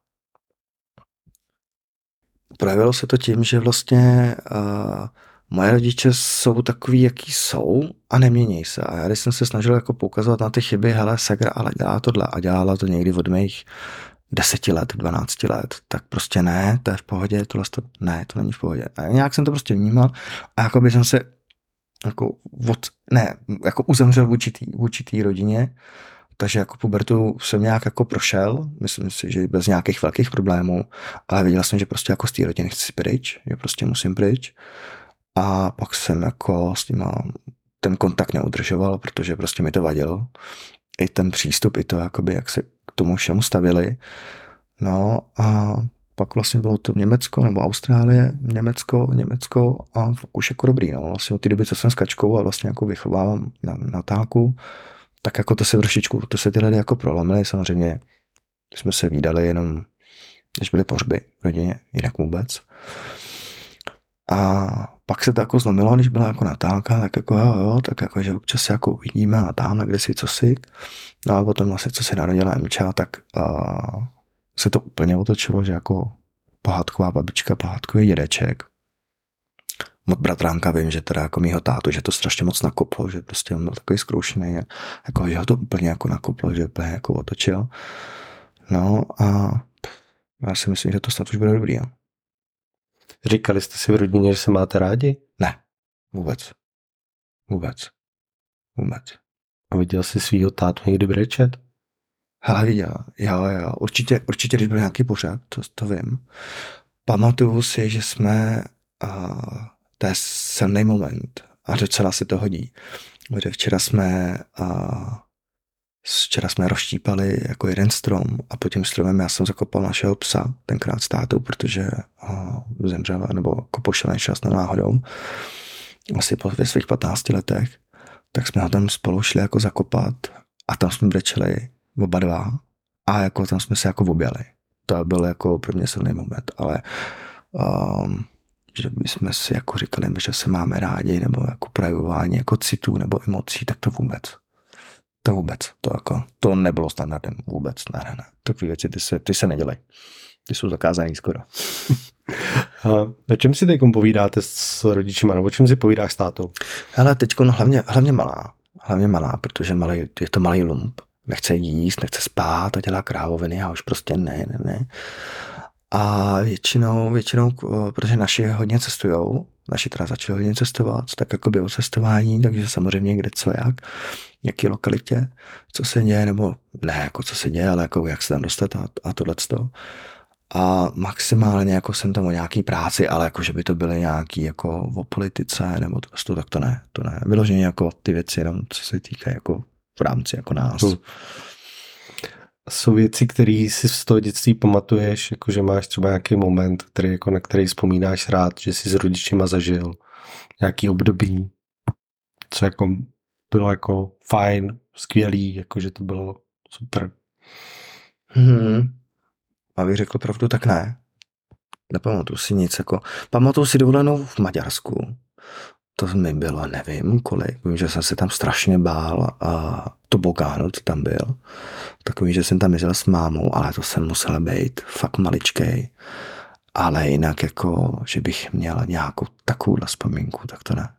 projevilo se to tím, že vlastně uh, moje rodiče jsou takový, jaký jsou a nemění se. A já když jsem se snažil jako poukazovat na ty chyby, hele, Segra ale dělá tohle a dělala to někdy od mých deseti let, 12 let, tak prostě ne, to je v pohodě, tohle to, ne, to není v pohodě. A nějak jsem to prostě vnímal a jako by jsem se jako od, ne, jako uzemřel v určitý, v určitý rodině, takže jako pubertu jsem nějak jako prošel, myslím si, že bez nějakých velkých problémů, ale viděl jsem, že prostě jako z té rodiny chci pryč, že prostě musím pryč. A pak jsem jako s tím ten kontakt neudržoval, protože prostě mi to vadilo. I ten přístup, i to, jakoby, jak se k tomu všemu stavili. No a pak vlastně bylo to Německo nebo Austrálie, Německo, Německo a už jako dobrý. No. Vlastně od té doby, co jsem s kačkou a vlastně jako vychovávám na, na táku, tak jako to se trošičku, to se ty lidi jako prolomily. Samozřejmě jsme se výdali jenom, když byly pohřby v rodině, jinak vůbec. A pak se to jako zlomilo, když byla jako natálka, tak jako jo, jo, tak jako, že občas se jako uvidíme a tam, kde si, co si. No a potom vlastně, co se narodila Emča, tak uh, se to úplně otočilo, že jako pohádková babička, pohádkový dědeček. Od bratránka vím, že teda jako mýho tátu, že to strašně moc nakoplo, že prostě on byl takový zkroušený, jako jeho to úplně jako nakoplo, že úplně jako otočil. No a já si myslím, že to snad už bude dobrý. Jo. Říkali jste si v rodině, že se máte rádi? Ne, vůbec. Vůbec. Vůbec. A viděl jsi svýho tátu někdy brečet? Hele, viděl. Jo, jo. Určitě, určitě, když byl nějaký pořád, to, to vím. Pamatuju si, že jsme, uh, to je silný moment a docela si to hodí. Protože včera jsme uh, Včera jsme rozštípali jako jeden strom a pod tím stromem já jsem zakopal našeho psa, tenkrát s tátou, protože ho zemřel nebo jako pošel nešťastnou náhodou. Asi po ve svých 15 letech. Tak jsme ho tam spolu šli jako zakopat a tam jsme brečeli oba dva a jako tam jsme se jako objali. To byl jako pro mě silný moment, ale um, že jsme si jako říkali, že se máme rádi nebo jako projevování jako citů nebo emocí, tak to vůbec. To vůbec, to jako, to nebylo standardem vůbec, ne, ne, ne. Takové věci, ty se, ty se nedělají. Ty jsou zakázané skoro. A o čem si teď povídáte s rodičima, nebo o čem si povídáš s tátou? Hele, teď no, hlavně, hlavně malá. hlavně malá, protože malý, je to malý lump. Nechce jíst, nechce spát a dělá krávoviny a už prostě ne, ne, ne. A většinou, většinou, protože naši hodně cestujou, naši teda začali hodně cestovat, tak jako by o cestování, takže samozřejmě kde co jak, jaký lokalitě, co se děje, nebo ne jako co se děje, ale jako jak se tam dostat a, a tohleto. A maximálně jako jsem tam o nějaký práci, ale jako, že by to byly nějaký jako o politice nebo to, tak to ne, to ne. Vyloženě jako ty věci jenom, co se týká jako v rámci jako nás. Hmm. Jsou věci, které si z toho dětství pamatuješ, jako že máš třeba nějaký moment, který, jako na který vzpomínáš rád, že jsi s rodičima zažil nějaký období, co jako bylo jako fajn, skvělý, jako že to bylo super. Hmm. Abych řekl pravdu, tak ne. Nepamatuju si nic. Jako, pamatuju si dovolenou v Maďarsku. To mi bylo, nevím kolik. Vím, že jsem se tam strašně bál a to bokáno, co tam byl. Takový, že jsem tam jezdil s mámou, ale to jsem musel být fakt maličkej. Ale jinak jako, že bych měl nějakou takovouhle vzpomínku, tak to ne.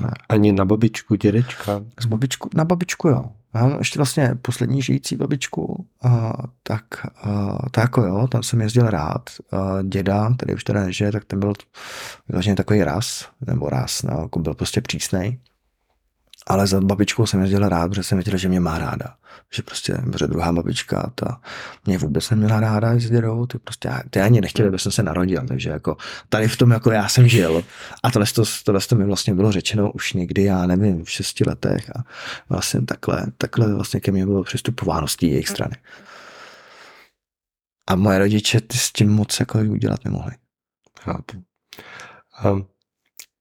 Ne. Ani na babičku, dědečka? Z babičku, na babičku jo. Já mám ještě vlastně poslední žijící babičku, a, tak a, to jako jo, tam jsem jezdil rád. A, děda, který už teda nežije, tak ten byl vlastně takový ras, nebo ras, no, jako byl prostě přísnej. Ale za babičkou jsem jezdil rád, protože jsem věděl, že mě má ráda. Že prostě, protože druhá babička, ta mě vůbec neměla ráda s dědou, ty prostě, ty ani nechtěli, aby jsem se narodil, takže jako tady v tom jako já jsem žil. A tohle, to, tohle to mi vlastně bylo řečeno už někdy, já nevím, v šesti letech a vlastně takhle, takhle vlastně ke mně bylo přistupováno z té jejich strany. A moje rodiče ty s tím moc jako udělat nemohli. Chápu. Um,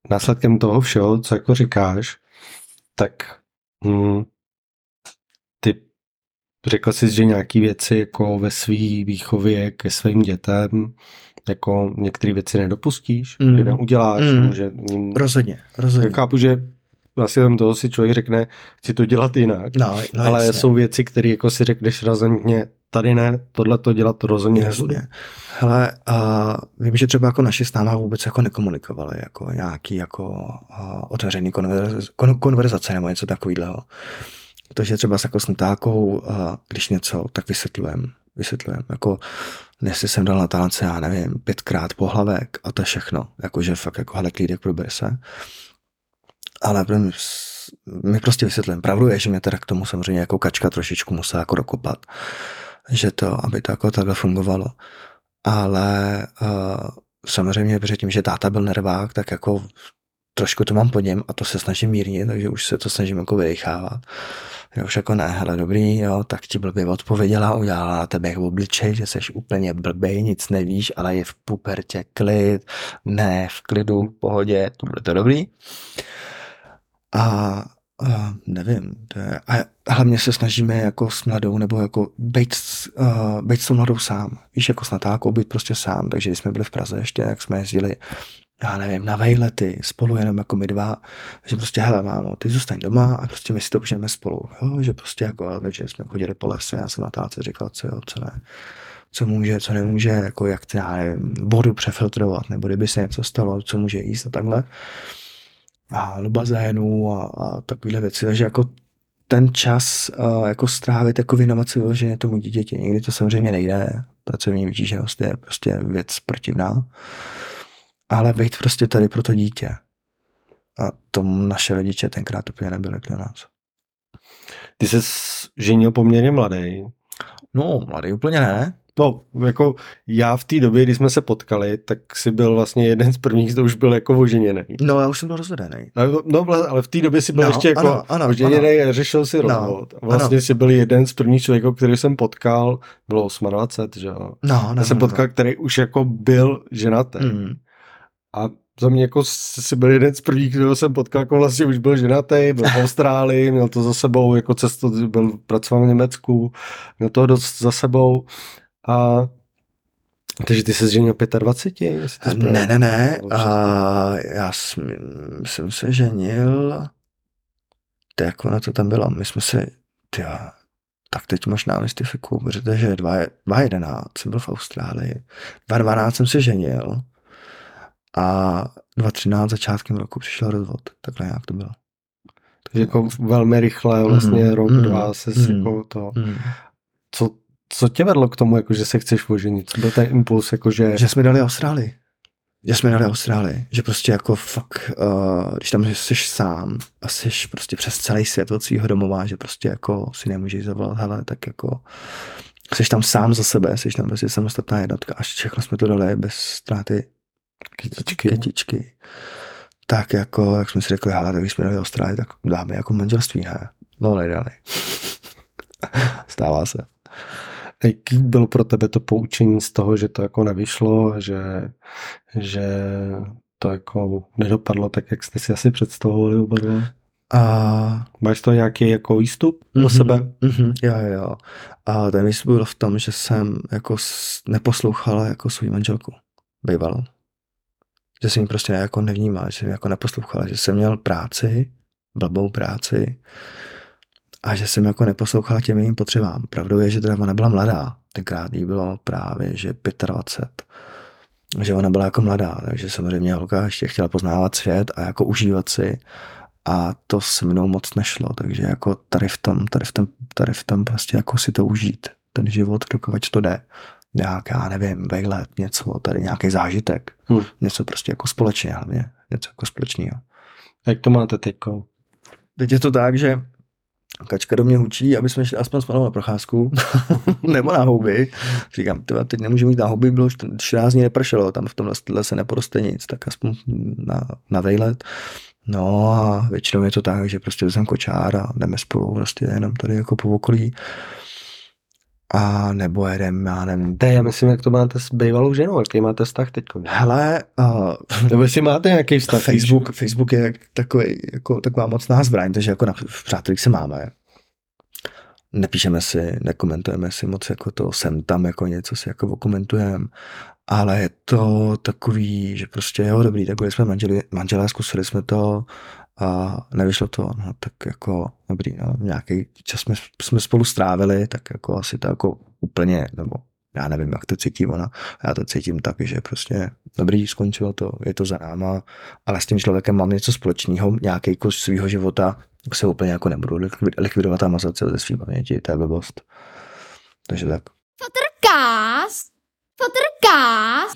následkem toho všeho, co jako říkáš, tak hmm, ty řekl jsi, že nějaké věci jako ve své výchově ke svým dětem jako některé věci nedopustíš, mm. neuděláš, mm. že... Rozhodně, rozhodně. Já chápu, že vlastně tam toho si člověk řekne, chci to dělat jinak, no, no, ale jasně. jsou věci, které jako si řekneš razantně, tady ne, tohle to dělat rozhodně nebudu. Hele, uh, vím, že třeba jako naši s náma vůbec jako nekomunikovali, jako nějaký jako uh, otevřený konverz, kon, konverzace nebo něco takového. Protože třeba s jako s natákou, uh, když něco, tak vysvětlujem, vysvětlujem, jako jestli jsem dal na tálence, já nevím, pětkrát pohlavek a to je všechno, jakože fakt jako hele klídek prober se. Ale my prostě vysvětlím. Pravdu je, že mě teda k tomu samozřejmě jako kačka trošičku musela jako dokopat že to, aby to jako takhle fungovalo. Ale uh, samozřejmě předtím, že táta byl nervák, tak jako trošku to mám po něm a to se snažím mírnit, takže už se to snažím jako vydechávat. Já už jako ne, hele, dobrý, jo, tak ti blbě odpověděla, udělala na tebe jako obličej, že seš úplně blbej, nic nevíš, ale je v pubertě klid, ne, v klidu, v pohodě, to bude to dobrý. A Uh, nevím. To je, a hlavně se snažíme jako s mladou, nebo jako být, uh, být s tou mladou sám. Víš, jako s Natákou být prostě sám. Takže když jsme byli v Praze ještě, jak jsme jezdili, já nevím, na vejlety, spolu jenom jako my dva, že prostě, hele, mámo, ty zůstaň doma a prostě my si to užijeme spolu. Jo? Že prostě jako, že jsme chodili po lese, já jsem Natáce říkal, co jo, co ne co může, co nemůže, jako jak ty, já nevím, vodu přefiltrovat, nebo kdyby se něco stalo, co může jíst a takhle a do bazénu a, a takovéhle věci. Takže jako ten čas uh, jako strávit, jako věnovat se vyloženě tomu dítěti. Někdy to samozřejmě nejde. Pracovní vytíženost je prostě věc protivná. Ale být prostě tady pro to dítě. A tomu naše rodiče tenkrát úplně nebyli pro nás. Ty jsi ženil poměrně mladý. No, mladý úplně ne. No, jako já v té době, kdy jsme se potkali, tak si byl vlastně jeden z prvních, kdo už byl jako oženěný. No, já už jsem byl rozvedený. No, no ale v té době si byl no, ještě jako ano, ano, oženěný a řešil si no, rozvod. No, vlastně ano. si byl jeden z prvních člověků, který jsem potkal, bylo 28, že jo? No, no, já jsem no, potkal, no. který už jako byl ženatý. Mm. A za mě jako si byl jeden z prvních, kdo jsem potkal, jako vlastně už byl ženatý, byl v Austrálii, měl to za sebou, jako cestu, byl pracoval v Německu, měl to dost za sebou a takže ty se ženil 25? Ne, ne, ne. A já jsem, jsem se ženil, to jak ono to tam bylo, my jsme se, tyjo, tak teď možná mystifiku, protože 2.11 jsem byl v Austrálii, 2.12 jsem se ženil a 2.13 začátkem roku přišel rozvod, takhle nějak to bylo. Že jako velmi rychle, vlastně mm, rok, mm, dva se mm, jako to... Mm. Co, co tě vedlo k tomu, jako, že se chceš oženit? Co byl ten impuls, jako, že... Že jsme dali Austrálii. Že jsme dali Austrálii. Že prostě jako fakt, uh, když tam jsi sám a jsi prostě přes celý svět od svého domova, že prostě jako si nemůžeš zavolat, hele, tak jako jsi tam sám za sebe, jsi tam prostě samostatná jednotka. Až všechno jsme to dali bez ztráty kytičky. kytičky. Tak jako, jak jsme si řekli, hele, tak když jsme dali Austrálii, tak dáme jako manželství, ne? No, nedali. Stává se. Jaký bylo pro tebe to poučení z toho, že to jako nevyšlo, že, že to jako nedopadlo tak, jak jste si asi představovali oba dva? A máš to nějaký jako výstup mm-hmm, do sebe? Mm-hmm, jo, jo. A ten výstup byl v tom, že jsem jako neposlouchal jako svou manželku. Bývalo. Že jsem ji prostě jako nevnímal, že jsem jako neposlouchal, že jsem měl práci, blbou práci, a že jsem jako neposlouchala těm jejím potřebám. Pravdou je, že teda ona byla mladá. Tenkrát jí bylo právě, že 25. Že ona byla jako mladá, takže samozřejmě holka ještě chtěla poznávat svět a jako užívat si a to se mnou moc nešlo, takže jako tady v tom, tady v tom, tady v tom prostě jako si to užít, ten život, dokud to jde. Nějak, já nevím, vejlet, něco, tady nějaký zážitek, hmm. něco prostě jako společně hlavně, něco jako společného. Jak to máte teďko? Teď je to tak, že Kačka do mě hučí, aby jsme šli aspoň s na procházku, nebo na houby. Říkám, tyva, teď nemůžu mít na houby, bylo 14 dní nepršelo, tam v tomhle se neporoste nic, tak aspoň na, na vejlet. No a většinou je to tak, že prostě jsem kočár a jdeme spolu prostě jenom tady jako po okolí. A nebo jedem, já nevím. To já myslím, jak to máte s bývalou ženou, jaký máte vztah teď? Hele, uh, nebo jestli máte nějaký vztah? Facebook, Facebook je takový, jako taková mocná zbraň, takže jako na, v přátelích se máme. Nepíšeme si, nekomentujeme si moc jako to, sem tam jako něco si jako okomentujeme, ale je to takový, že prostě jo, dobrý, tak jsme manželi, manželé, zkusili jsme to, a nevyšlo to, no, tak jako dobrý, no, nějaký čas jsme, jsme spolu strávili, tak jako asi to jako úplně, nebo já nevím, jak to cítí ona, já to cítím tak, že prostě dobrý, skončilo to, je to za náma, ale s tím člověkem mám něco společného, nějaký kus svého života, se úplně jako nebudu likvidovat a mazat se ze svým paměti, to je blbost. Takže tak. Fotrkás! Fotrkás!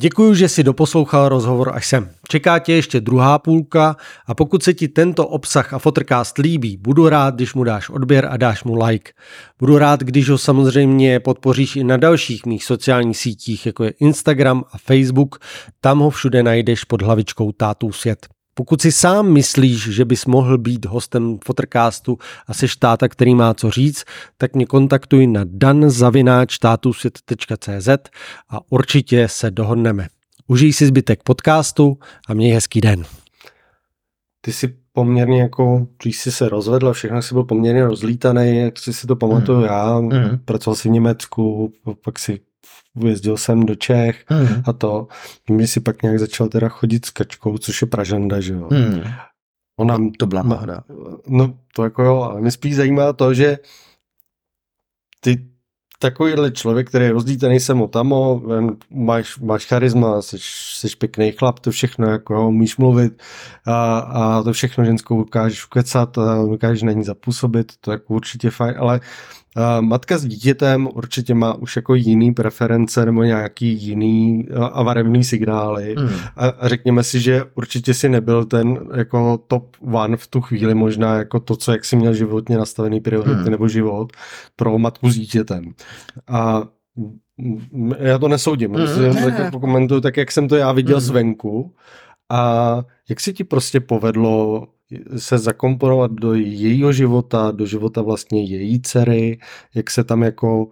Děkuji, že si doposlouchal rozhovor až sem. Čeká tě ještě druhá půlka a pokud se ti tento obsah a Fotrcast líbí, budu rád, když mu dáš odběr a dáš mu like. Budu rád, když ho samozřejmě podpoříš i na dalších mých sociálních sítích, jako je Instagram a Facebook. Tam ho všude najdeš pod hlavičkou Tátů svět. Pokud si sám myslíš, že bys mohl být hostem Fotrcastu a seš táta, který má co říct, tak mě kontaktuj na danzavináčtátusvět.cz a určitě se dohodneme. Užij si zbytek podcastu a měj hezký den. Ty jsi poměrně jako, když jsi se rozvedl, všechno jsi byl poměrně rozlítaný, jak si si to pamatuju mm. já, mm. pracoval jsi v Německu, pak si jezdil jsem do Čech hmm. a to. Mě si pak nějak začal teda chodit s kačkou, což je Pražanda, že jo. Hmm. Ona, to byla náhoda. No to jako jo, ale mě spíš zajímá to, že ty takovýhle člověk, který je rozdítený sem tamo, máš, máš charisma, jsi, jsi pěkný chlap, to všechno, jako jo, umíš mluvit a, a to všechno ženskou dokážeš ukecat a dokážeš na ní zapůsobit, to je jako určitě fajn, ale matka s dítětem určitě má už jako jiný preference nebo nějaký jiný a varevný signály hmm. a řekněme si, že určitě si nebyl ten jako top one v tu chvíli možná jako to, co jak si měl životně nastavený priority hmm. nebo život pro matku s dítětem. A já to nesoudím, hmm. tak komentuju tak, jak jsem to já viděl hmm. zvenku a jak si ti prostě povedlo se zakomponovat do jejího života, do života vlastně její dcery, jak se tam jako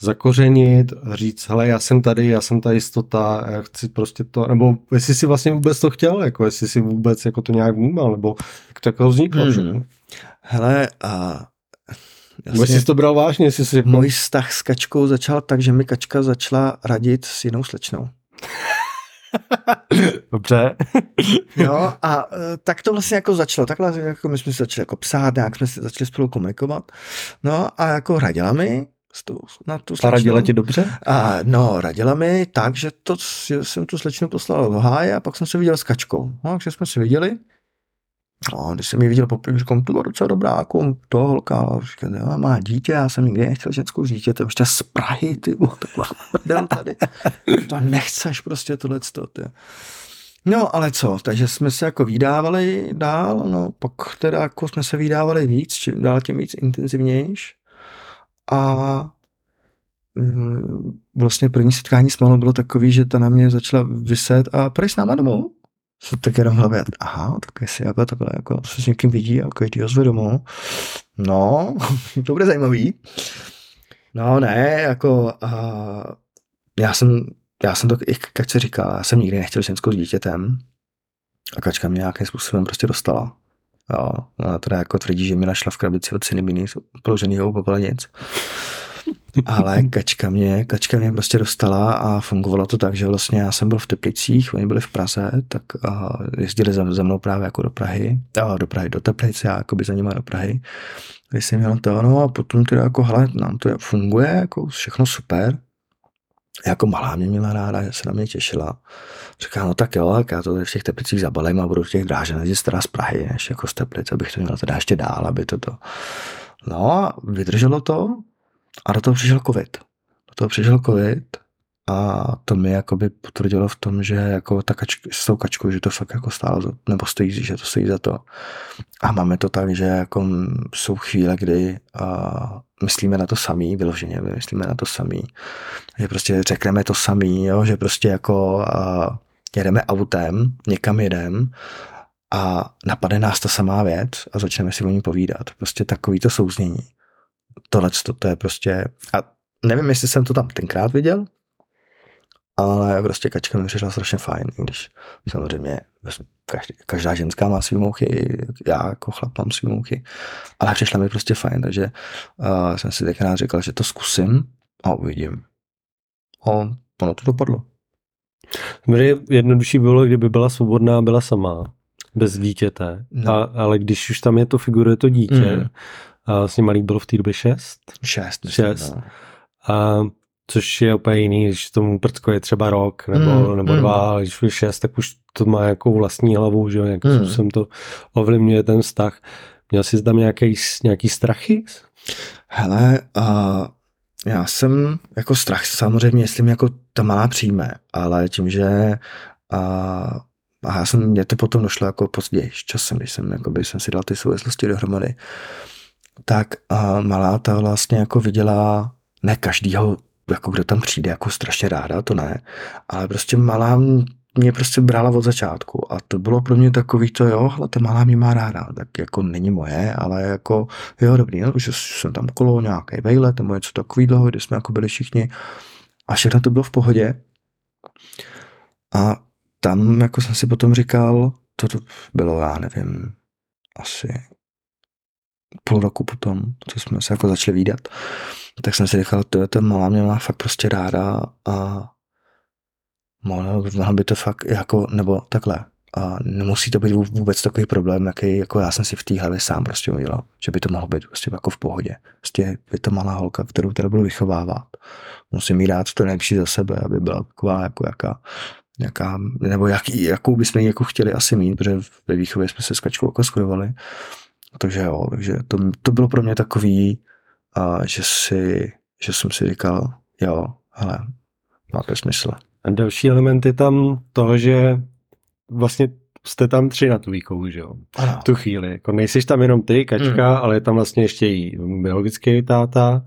zakořenit říct, hele, já jsem tady, já jsem ta jistota, já chci prostě to, nebo jestli si vlastně vůbec to chtěl, jako jestli si vůbec jako to nějak vnímal, nebo jak to jako vzniklo, hmm. že? Hele, a Jasně, jsi to bral vážně, jestli si... Můj vztah s kačkou začal tak, že mi kačka začala radit s jinou slečnou. Dobře. jo, a e, tak to vlastně jako začalo. Takhle jako my jsme se začali jako psát, nějak jsme se začali spolu komunikovat. No a jako radila mi, tu, na tu slečnu. A radila ti dobře? A, no, radila mi tak, že, to, jsem tu slečnu poslal do háje a pak jsem se viděl s kačkou. No, takže jsme se viděli No, když jsem ji viděl poprvé, říkám, to byla docela dobrá, jako to holka, říkám, jo, má dítě, já jsem nikdy nechtěl ženskou dítě, to je ještě z Prahy, ty, taková prdel tady, to nechceš prostě tohle, ty. No, ale co, takže jsme se jako vydávali dál, no, pak teda jako jsme se vydávali víc, čím dál tím víc intenzivnější. A mm, vlastně první setkání s Malou bylo takový, že ta na mě začala vyset a prej s náma domů. Co tak jenom hlavě, aha, tak jestli jako takhle jako se s někým vidí a každý ho zve. No, to bude zajímavý. No ne, jako uh, já jsem já jsem to i Kačce říkal, já jsem nikdy nechtěl ženskou s dítětem a Kačka mě nějakým způsobem prostě dostala. Jo, ona teda jako tvrdí, že mi našla v krabici od Cinebiny položenýho popelnic. Ale kačka mě, kačka mě prostě dostala a fungovalo to tak, že vlastně já jsem byl v Teplicích, oni byli v Praze, tak jezdili za, za mnou právě jako do Prahy, a do Prahy, do Teplice, já jako by za nimi do Prahy. Když jsem měl to, no a potom teda jako, hele, nám to funguje, jako všechno super, jako malá mě měla ráda, že se na mě těšila. Říká, no tak jo, tak já to v těch teplicích zabalím a budu v těch dráženech jezdit teda z Prahy, než jako z Teplic, abych to měl teda ještě dál, aby to to. No a vydrželo to a do toho přišel covid. Do toho přišel covid a to mi jakoby potvrdilo v tom, že jako ta kačka, s tou kačkou, že to fakt jako stálo, nebo stojí, že to stojí za to. A máme to tak, že jako jsou chvíle, kdy a, myslíme na to samý, vyloženě myslíme na to samý. Že prostě řekneme to samý, jo? že prostě jako a, jedeme autem, někam jedem a napadne nás ta samá věc a začneme si o ní povídat. Prostě takový to souznění. Tohle to, to je prostě... A nevím, jestli jsem to tam tenkrát viděl, ale prostě kačka mi přišla strašně fajn, když samozřejmě každý, každá ženská má svý mouchy, já jako chlap mám svý mouchy, ale přišla mi prostě fajn, takže uh, jsem si tenkrát říkal, že to zkusím a uvidím. A ono to dopadlo. Mně jednodušší bylo, kdyby byla svobodná, byla sama, bez dítěte, no. a, ale když už tam je to figuruje to dítě, mm. A vlastně malý bylo v té době šest? Šest. Šest. No. A což je úplně jiný, když tomu prcko je třeba rok nebo, mm, nebo mm. dva, ale když je šest, tak už to má jako vlastní hlavu, že jo, nějakým mm. způsobem to ovlivňuje ten vztah. Měl jsi tam nějaký, nějaký strachy? Hele, uh, já jsem jako strach samozřejmě, jestli mě jako ta malá přijme, ale tím, že uh, a já jsem, mě to potom došlo jako později, časem, když jsem, jakoby, jsem si dal ty souvislosti dohromady, tak uh, malá ta vlastně jako viděla ne každýho jako kdo tam přijde jako strašně ráda, to ne, ale prostě malá mě prostě brala od začátku a to bylo pro mě takový to, jo, ale ta malá mě má ráda, tak jako není moje, ale jako, jo, dobrý, no, že jsem tam kolo nějaký vejlet nebo něco takového, kde jsme jako byli všichni a všechno to bylo v pohodě. A tam jako jsem si potom říkal, to bylo, já nevím, asi půl roku potom, co jsme se jako začali výdat, tak jsem si říkal, to ta malá mě má fakt prostě ráda a mohla by to fakt jako, nebo takhle, a nemusí to být vůbec takový problém, jaký jako já jsem si v té hlavě sám prostě udělal, že by to mohlo být prostě jako v pohodě. Prostě je to malá holka, kterou teda budu vychovávat. Musím jí dát to nejlepší za sebe, aby byla taková jako jaká, jaká nebo jaký, jakou bychom jako chtěli asi mít, protože ve výchově jsme se s kačkou jako skodovali. Takže jo, takže to, to bylo pro mě takový, a že, si, že jsem si říkal, jo, ale má to smysl. A další element je tam to, že vlastně jste tam tři na tu výchovu, že jo? Ano. V tu chvíli. Jako nejsiš tam jenom ty, kačka, mm. ale je tam vlastně ještě i biologický táta.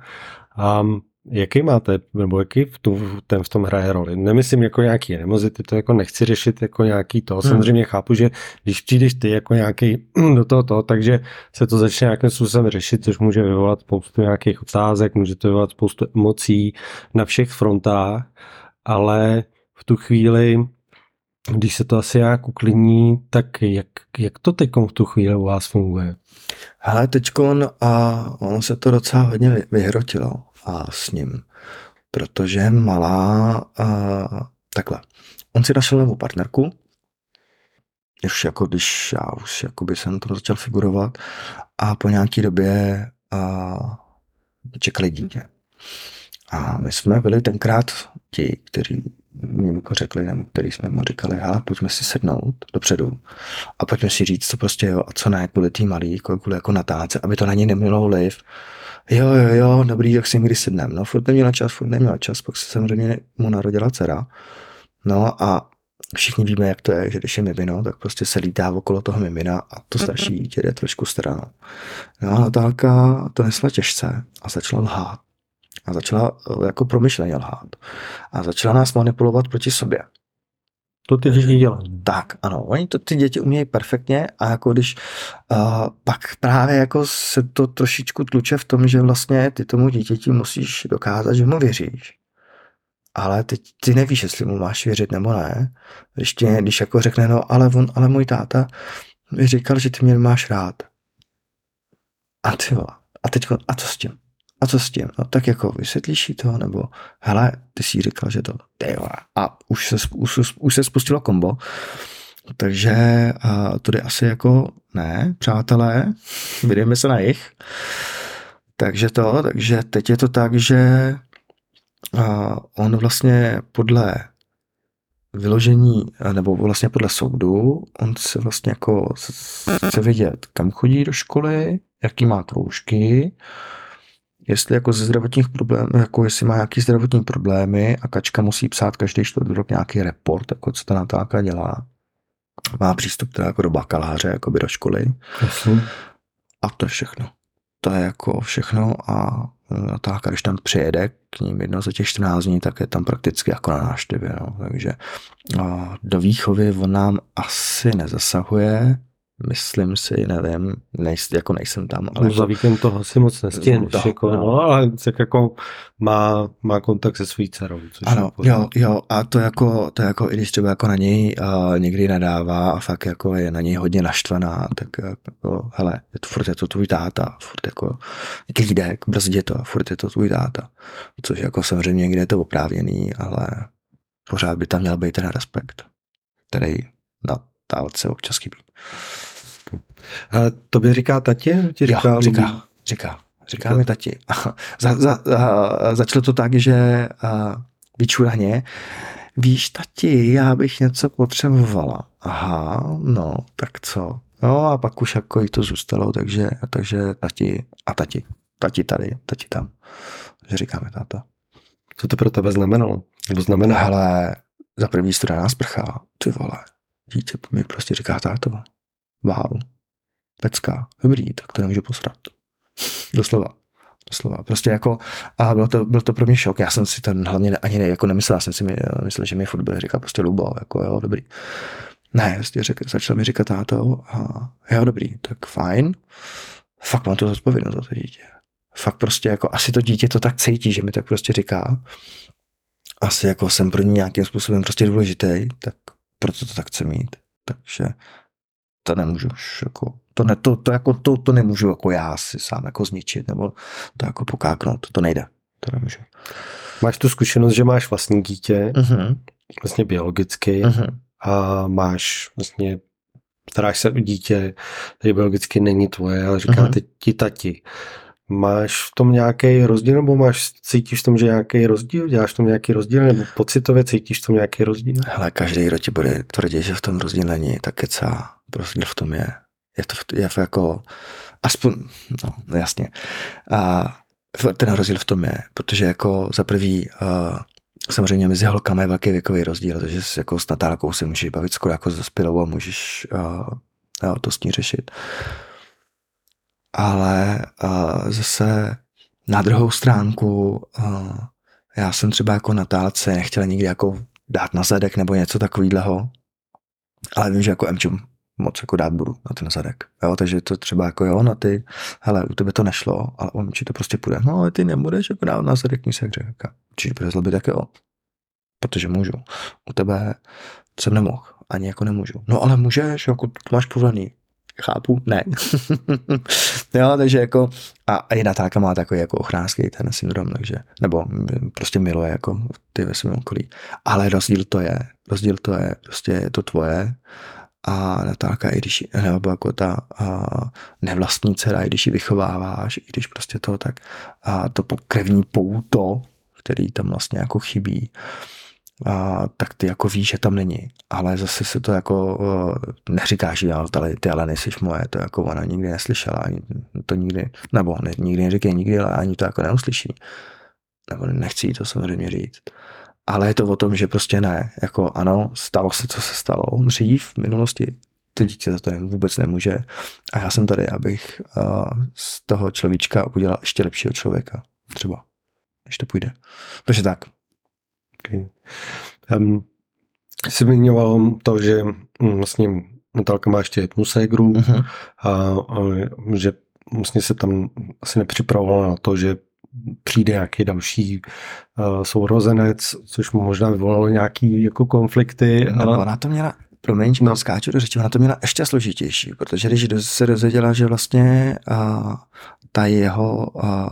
A Jaký máte, nebo jaký v tom, ten v tom hraje roli? Nemyslím jako nějaký animozity, to jako nechci řešit jako nějaký to. Hmm. Samozřejmě chápu, že když přijdeš ty jako nějaký do toho, to, takže se to začne nějakým způsobem řešit, což může vyvolat spoustu nějakých otázek, může to vyvolat spoustu emocí na všech frontách, ale v tu chvíli, když se to asi nějak uklidní, tak jak, jak to teď v tu chvíli u vás funguje? Hele, teďkon a ono se to docela hodně vyhrotilo a s ním, protože malá, a, takhle, on si našel novou partnerku, už jako když já už jakoby jsem to začal figurovat a po nějaké době a, čekali dítě. A my jsme byli tenkrát ti, kteří mě jako řekli, nebo který jsme mu říkali, hele, pojďme si sednout dopředu a pojďme si říct, co prostě jo a co ne, kvůli tý malý, kvůli jako natáce, aby to na ní nemělo vliv. Jo, jo, jo, dobrý, jak si někdy sednem. No, furt neměla čas, furt neměla čas, pak se samozřejmě mu narodila dcera. No a všichni víme, jak to je, že když je mimino, tak prostě se lítá okolo toho mimina a to starší dítě jde trošku stranou. No a Natálka to nesla těžce a začala lhát. A začala eh, jako promyšleně lhát. A začala nás manipulovat proti sobě. To ty děti dělají. Tak, ano, oni to ty děti umějí perfektně a jako když uh, pak právě jako se to trošičku tluče v tom, že vlastně ty tomu dítěti musíš dokázat, že mu věříš. Ale teď ty nevíš, jestli mu máš věřit nebo ne. Když, tě, když jako řekne, no ale on, ale můj táta mi říkal, že ty mě máš rád. A ty a teď, a co s tím? A co s tím? No tak jako vysvětlíš to, nebo hele, ty jsi říkal, že to, tyjo, a už se, už, už se spustilo kombo, takže a to jde asi jako ne, přátelé, vydejme se na jich. Takže to, takže teď je to tak, že a on vlastně podle vyložení, nebo vlastně podle soudu, on se vlastně jako chce vědět, kam chodí do školy, jaký má kroužky, jestli jako ze zdravotních problémů, jako jestli má nějaký zdravotní problémy a kačka musí psát každý čtvrt rok nějaký report, jako co ta Natálka dělá. Má přístup teda jako do bakaláře, jako by do školy. Jasně. A to je všechno. To je jako všechno a Natálka, když tam přijede k ním jedno za těch 14 dní, tak je tam prakticky jako na návštěvě. No. Takže do výchovy on nám asi nezasahuje, myslím si, nevím, nejs, jako nejsem tam. Ale no, za víkend to asi moc nestihneš, to, jako, no. no, ale tak jako má, má kontakt se svou dcerou. Což ano, jo, jo, a to jako, to jako, i když třeba jako na něj uh, někdy nadává a fakt jako je na něj hodně naštvaná, tak jako, hele, je to, furt je to tvůj táta, furt jako klídek, brzdě to, furt je to tvůj táta. Což jako samozřejmě někde je to oprávněný, ale pořád by tam měl být ten respekt, který na tálce občas chybí. A to by říká tati? Ti říká, jo, říká, říká. Říká mi tati. za, za, za, začalo to tak, že vyčuraně, víš tati, já bych něco potřebovala. Aha, no, tak co? No a pak už jako jí to zůstalo, takže, takže tati a tati. Tati tady, tati tam. Takže říkáme táta. Co to pro tebe znamenalo? Nebo znamená? Hele, za první strana sprcha, ty vole. Dítě mi prostě říká táto. Wow pecka, dobrý, tak to nemůžu posrat. Doslova. Doslova. Prostě jako, a bylo to, byl to pro mě šok. Já jsem si ten hlavně ani ne, jako nemyslel, já jsem si myslel, že mi bude říkat prostě Lubo, jako jo, dobrý. Ne, prostě řek, začal mi říkat táto a jo, dobrý, tak fajn. Fakt mám to zodpovědnost za to dítě. Fakt prostě jako, asi to dítě to tak cítí, že mi tak prostě říká. Asi jako jsem pro ní nějakým způsobem prostě důležitý, tak proto to tak chce mít. Takže to nemůžu už jako, to, ne, to, to, jako, to, to nemůžu jako já si sám jako zničit nebo to jako pokáknout, to nejde, to nemůžu. Máš tu zkušenost, že máš vlastní dítě, uh-huh. vlastně biologicky uh-huh. a máš vlastně staráš se o dítě, který biologicky není tvoje, ale říká uh-huh. teď ti tati. Máš v tom nějaký rozdíl, nebo máš, cítíš v tom, že nějaký rozdíl? Děláš v tom nějaký rozdíl, nebo pocitově cítíš v tom nějaký rozdíl? Hele, každý, kdo ti bude tvrdit, že v tom rozdíl není, tak kecá rozdíl v tom je. Je to, je to jako, aspoň, no jasně. A ten rozdíl v tom je, protože jako za prvý uh, samozřejmě mezi holkami je velký věkový rozdíl, takže jako s Natálkou si můžeš bavit skoro jako s dospělou a můžeš uh, jo, to s ní řešit. Ale uh, zase na druhou stránku uh, já jsem třeba jako Natálce nechtěl nikdy jako dát na zadek nebo něco takového, ale vím, že jako Emčum moc jako dát budu na ten zadek. Jo, takže to třeba jako jo, na ty, hele, u tebe to nešlo, ale on či to prostě půjde. No ale ty nebudeš jako dát na zadek, nic jak řekl. Určitě bude zlobit tak jo. Protože můžu. U tebe jsem nemohl. Ani jako nemůžu. No ale můžeš, jako to máš povolený. Chápu, ne. jo, takže jako, a, a i Natálka má takový jako ochránářský ten syndrom, takže, nebo prostě miluje jako ty ve svém okolí. Ale rozdíl to je, rozdíl to je, prostě je to tvoje a Natálka, i když, nebo jako ta a, nevlastní dcera, i když ji vychováváš, i když prostě to tak, a to krevní pouto, který tam vlastně jako chybí, a, tak ty jako víš, že tam není. Ale zase se to jako uh, neříkáš, že ale ty ale nejsi moje, to jako ona nikdy neslyšela, ani to nikdy, nebo ne, nikdy neříkej nikdy, ale ani to jako neuslyší. Nebo nechci jí to samozřejmě říct. Ale je to o tom, že prostě ne. Jako ano, stalo se, co se stalo dřív v minulosti. To dítě za to vůbec nemůže. A já jsem tady, abych uh, z toho človíčka udělal ještě lepšího člověka. Třeba. Když to půjde. Takže tak. Okay. Um, jsi zmiňoval to, že um, vlastně Natálka má ještě jednu ségru uh-huh. a, a že vlastně se tam asi nepřipravovala na to, že přijde nějaký další uh, sourozenec, což mu možná vyvolalo nějaký jako konflikty. No, ale... Ona to měla, promiň, no. skáču do řeči, ona to měla ještě složitější, protože když se dozvěděla, že vlastně uh, ta jeho uh,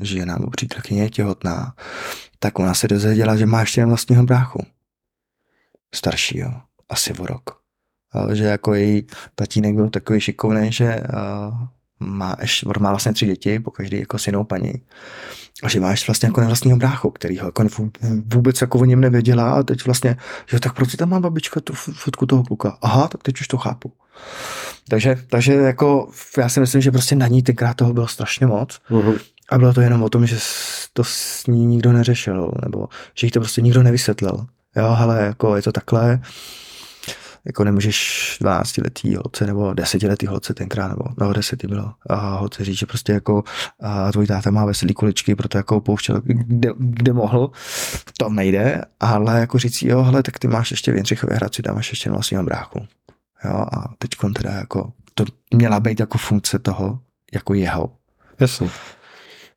žena nebo přítelkyně je těhotná, tak ona se dozvěděla, že má ještě vlastního bráchu. Staršího, asi o rok. Ale že jako její tatínek byl takový šikovný, že uh, má, má vlastně tři děti, po každý jako synou paní. A že máš vlastně jako nevlastního bráchu, který ho jako vůbec jako o něm nevěděla a teď vlastně, že tak proč tam má babička tu fotku toho kluka? Aha, tak teď už to chápu. Takže, takže jako já si myslím, že prostě na ní tenkrát toho bylo strašně moc. Uh-huh. A bylo to jenom o tom, že to s ní nikdo neřešil, nebo že jí to prostě nikdo nevysvětlil. Jo, ale jako je to takhle, jako nemůžeš 12 letý holce nebo 10 letý holce tenkrát, nebo no 10 bylo, a holce říct, že prostě jako a tvůj táta má veselý kuličky, proto jako pouštěl, kde, kde mohl, to nejde, ale jako říct jo, hele, tak ty máš ještě v Jindřichově Hradci, tam máš ještě vlastního bráchu. Jo, a teď teda jako, to měla být jako funkce toho, jako jeho. Jasně.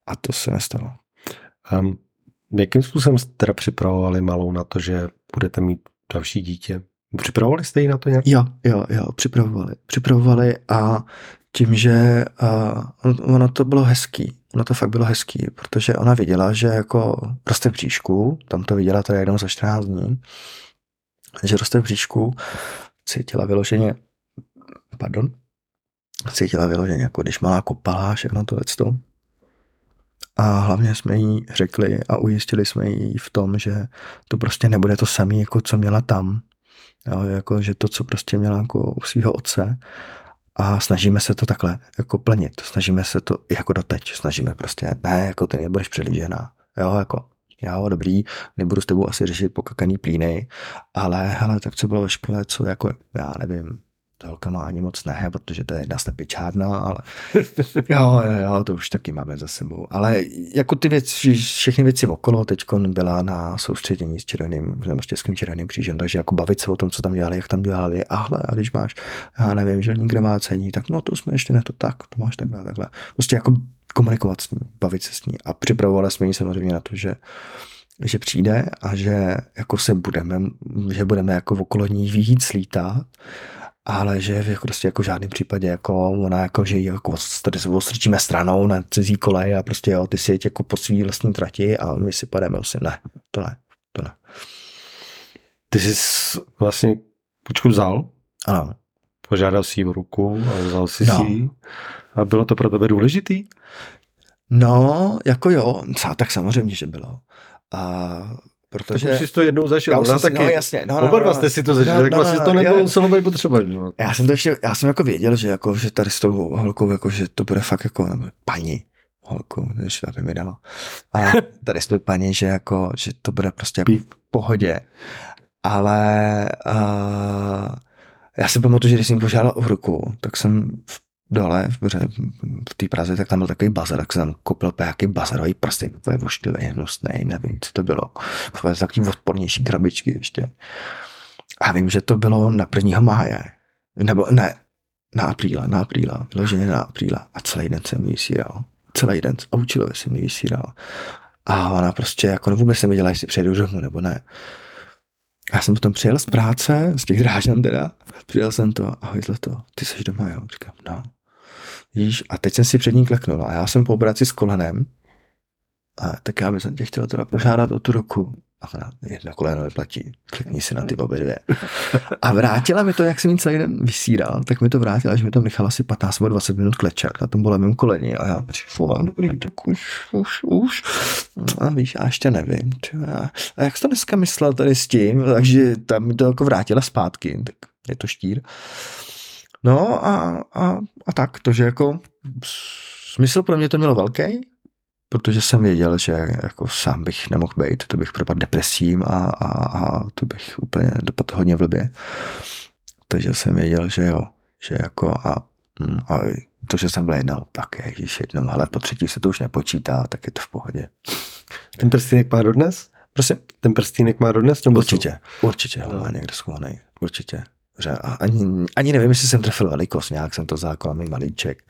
A to se nestalo. Um, jakým způsobem jste teda připravovali malou na to, že budete mít další dítě? Připravovali jste ji na to nějak? Jo, jo, jo, připravovali. Připravovali a tím, že uh, ono to bylo hezký, ono to fakt bylo hezký, protože ona viděla, že jako roste v tam to viděla to jednou za 14 dní, že roste v cítila vyloženě, pardon, cítila vyloženě, jako když malá kopala, všechno to to. A hlavně jsme jí řekli a ujistili jsme jí v tom, že to prostě nebude to samé, jako co měla tam, Jo, jako, že to, co prostě měla jako u svého otce a snažíme se to takhle jako plnit. Snažíme se to jako doteď. Snažíme prostě, ne, jako ty nebudeš přelížená. Jo, jako jo, dobrý, nebudu s tebou asi řešit pokakaný plíny, ale hele, tak co bylo ve škole, co jako, já nevím, to holka má ani moc ne, protože to je jedna slepičárna, ale jo, jo, jo, to už taky máme za sebou. Ale jako ty věci, všechny věci okolo teď byla na soustředění s červeným, nebo s českým červeným křížem, takže jako bavit se o tom, co tam dělali, jak tam dělali, a hle, a když máš, já nevím, že nikde má cení, tak no to jsme ještě ne to tak, to máš takhle, takhle. Prostě jako komunikovat s ní, bavit se s ní a připravovali jsme ji samozřejmě na to, že že přijde a že jako se budeme, že budeme jako okolo ní víc lítat ale že jako prostě jako v žádném případě jako ona jako, že jako tady se stranou na cizí kolej a prostě jo, ty si jeď jako po svý vlastní trati a my si pademe vlastně ne, to ne, to ne. Ty jsi vlastně počku vzal? Ano. Požádal si o ruku a vzal si no. si A bylo to pro tebe důležitý? No, jako jo, tak samozřejmě, že bylo. A Protože... Tak už jsi to jednou zažil. Já jsem, taky. No, jasně. No, no, Oba dva no, jste si to zažili, no, tak no, vlastně no, to nebylo muselo být potřeba. No. Já jsem to ještě, já jsem jako věděl, že, jako, že tady s tou holkou, jako, že to bude fakt jako nebo paní holku, když to mi dalo. A tady s tou paní, že, jako, že to bude prostě jako v pohodě. Ale uh, já si pamatuju, že když jsem požádal o ruku, tak jsem v dole v, té Praze, tak tam byl takový bazar, tak jsem koupil nějaký bazarový prsty, to je vošklivý, hnusný, nevím, co to bylo. Takový odpornější krabičky ještě. A vím, že to bylo na 1. máje, nebo ne, na apríla, na apríla, vyloženě na apríla. A celý den jsem vysíral. Celý den a učilově jsem vysíral. A ona prostě jako vůbec nevěděla, jestli přejdu domů nebo ne. Já jsem potom přijel z práce, z těch drážďan teda, přijel jsem to, ahoj to, ty jsi doma, jo? Říkám, no. Víš, a teď jsem si před ní kleknul a já jsem po operaci s kolenem, a tak já bych tě chtěl teda požádat o tu ruku. a na jedno koleno neplatí, klikni si na ty obě dvě. A vrátila mi to, jak jsem jí celý den vysíral, tak mi to vrátila, že mi to nechala asi 15 nebo 20 minut klečet na tom bolevém koleni a já přišel, dobrý, tak už, už, už. A víš, já ještě nevím. A jak jsi to dneska myslel tady s tím, takže tam mi to jako vrátila zpátky, tak je to štír. No a, a, a tak, to, že jako smysl pro mě to mělo velký, protože jsem věděl, že jako sám bych nemohl být, to bych propadl depresím a, a, a to bych úplně dopadl hodně v blbě. Takže jsem věděl, že jo, že jako a, mm, a to, že jsem byl jednou, tak je, když jednou, ale po třetí se to už nepočítá, tak je to v pohodě. Ten prstínek má dodnes? Prosím? Ten prstínek má dodnes? Nebo určitě, jsou? určitě, no. má někde schovaný, určitě. A ani, ani nevím, jestli jsem trefil velikost, nějak jsem to vzal malíček.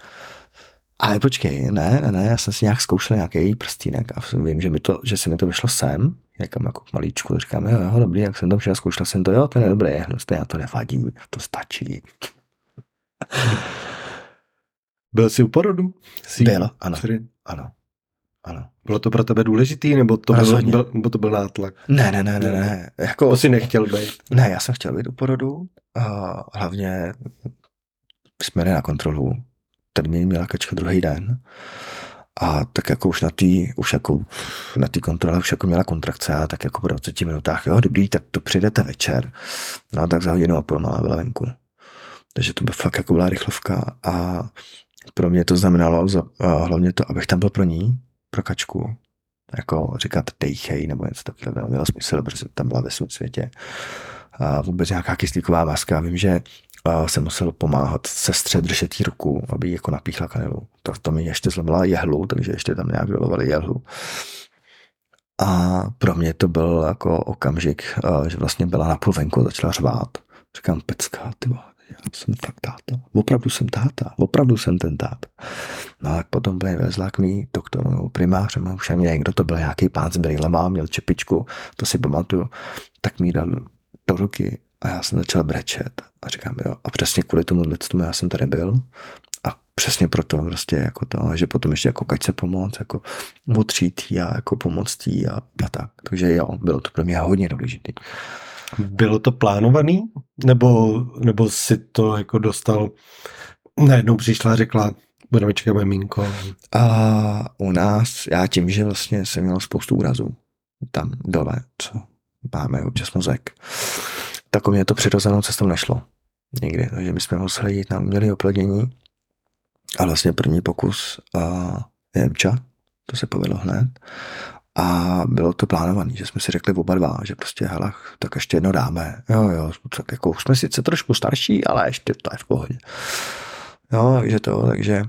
Ale počkej, ne, ne, ne, já jsem si nějak zkoušel nějaký prstínek a vím, že, mi to, že se mi to vyšlo sem, někam jako k malíčku, říkám, jo, jo, dobrý, jak jsem to přišel, zkoušel jsem to, jo, to je dobré, no, to, to nevadí, to stačí. Byl jsi u porodu? Jsi Byl, ano, ano, ano. Bylo to pro tebe důležitý, nebo to, byl, byl, nebo to byl nátlak? Ne, ne, ne, ne, ne. Jako, to jsi nechtěl být? Ne, já jsem chtěl být u porodu, a hlavně jsme na kontrolu termín měla kačka druhý den. A tak jako už na té už jako na té kontrole už jako měla kontrakce a tak jako po 20 minutách, jo, dobrý, tak to přijdete večer. No a tak za hodinu a půl má byla venku. Takže to by fakt jako byla rychlovka a pro mě to znamenalo za, hlavně to, abych tam byl pro ní, pro kačku, jako říkat dejchej nebo něco takového, mělo smysl, protože tam byla ve svém světě. A vůbec nějaká kyslíková maska. Vím, že jsem musel pomáhat sestře držet jí ruku, aby jako napíchla kanilu. To, to mi ještě zlomila jehlu, takže ještě tam nějak vylovali jehlu. A pro mě to byl jako okamžik, že vlastně byla na půl venku, začala řvát. Říkám, pecka, ty já jsem fakt táta. Opravdu jsem táta. Opravdu jsem ten táta. No a potom byl vezla k mý doktoru, primářem, už ani někdo to byl nějaký pán s brýlema, měl čepičku, to si pamatuju, tak mi dal do ruky a já jsem začal brečet a říkám, jo, a přesně kvůli tomu tomu já jsem tady byl a přesně proto prostě jako to, že potom ještě jako kač se pomoct, jako otřít a jako pomoct a, a tak. Takže jo, bylo to pro mě hodně důležité. Bylo to plánovaný? Nebo, nebo si to jako dostal, najednou přišla a řekla, budeme čekat miminko? A u nás, já tím, že vlastně jsem měl spoustu úrazů tam dole, co máme občas mozek, tak mě to přirozenou cestou nešlo. Nikdy. Takže my jsme museli jít na umělé oplodnění a vlastně první pokus a Jemča, to se povedlo hned. A bylo to plánované, že jsme si řekli oba dva, že prostě hele, tak ještě jedno dáme. Jo, jo, tak jako jsme sice trošku starší, ale ještě to je v pohodě. Jo, takže to, takže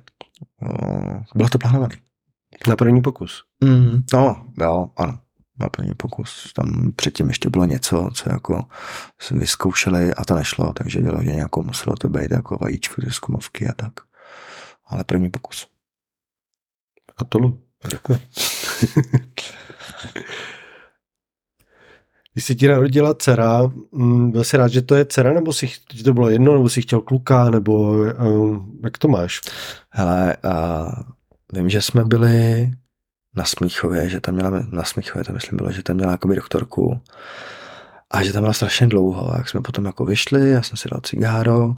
no, bylo to plánované. Na první pokus? Mm, no, jo, ano na první pokus. Tam předtím ještě bylo něco, co jako jsme vyzkoušeli a to nešlo, takže že nějakou muselo to být jako vajíčko ze skumovky a tak. Ale první pokus. A to Děkuji. Když se ti narodila dcera, mm, byl jsi rád, že to je dcera, nebo si, že to bylo jedno, nebo si chtěl kluka, nebo um, jak to máš? Hele, uh, vím, že jsme byli na Smíchově, že tam měla, na Smíchově to myslím bylo, že tam měla jakoby doktorku a že tam byla strašně dlouho, jak jsme potom jako vyšli, já jsem si dal cigáro,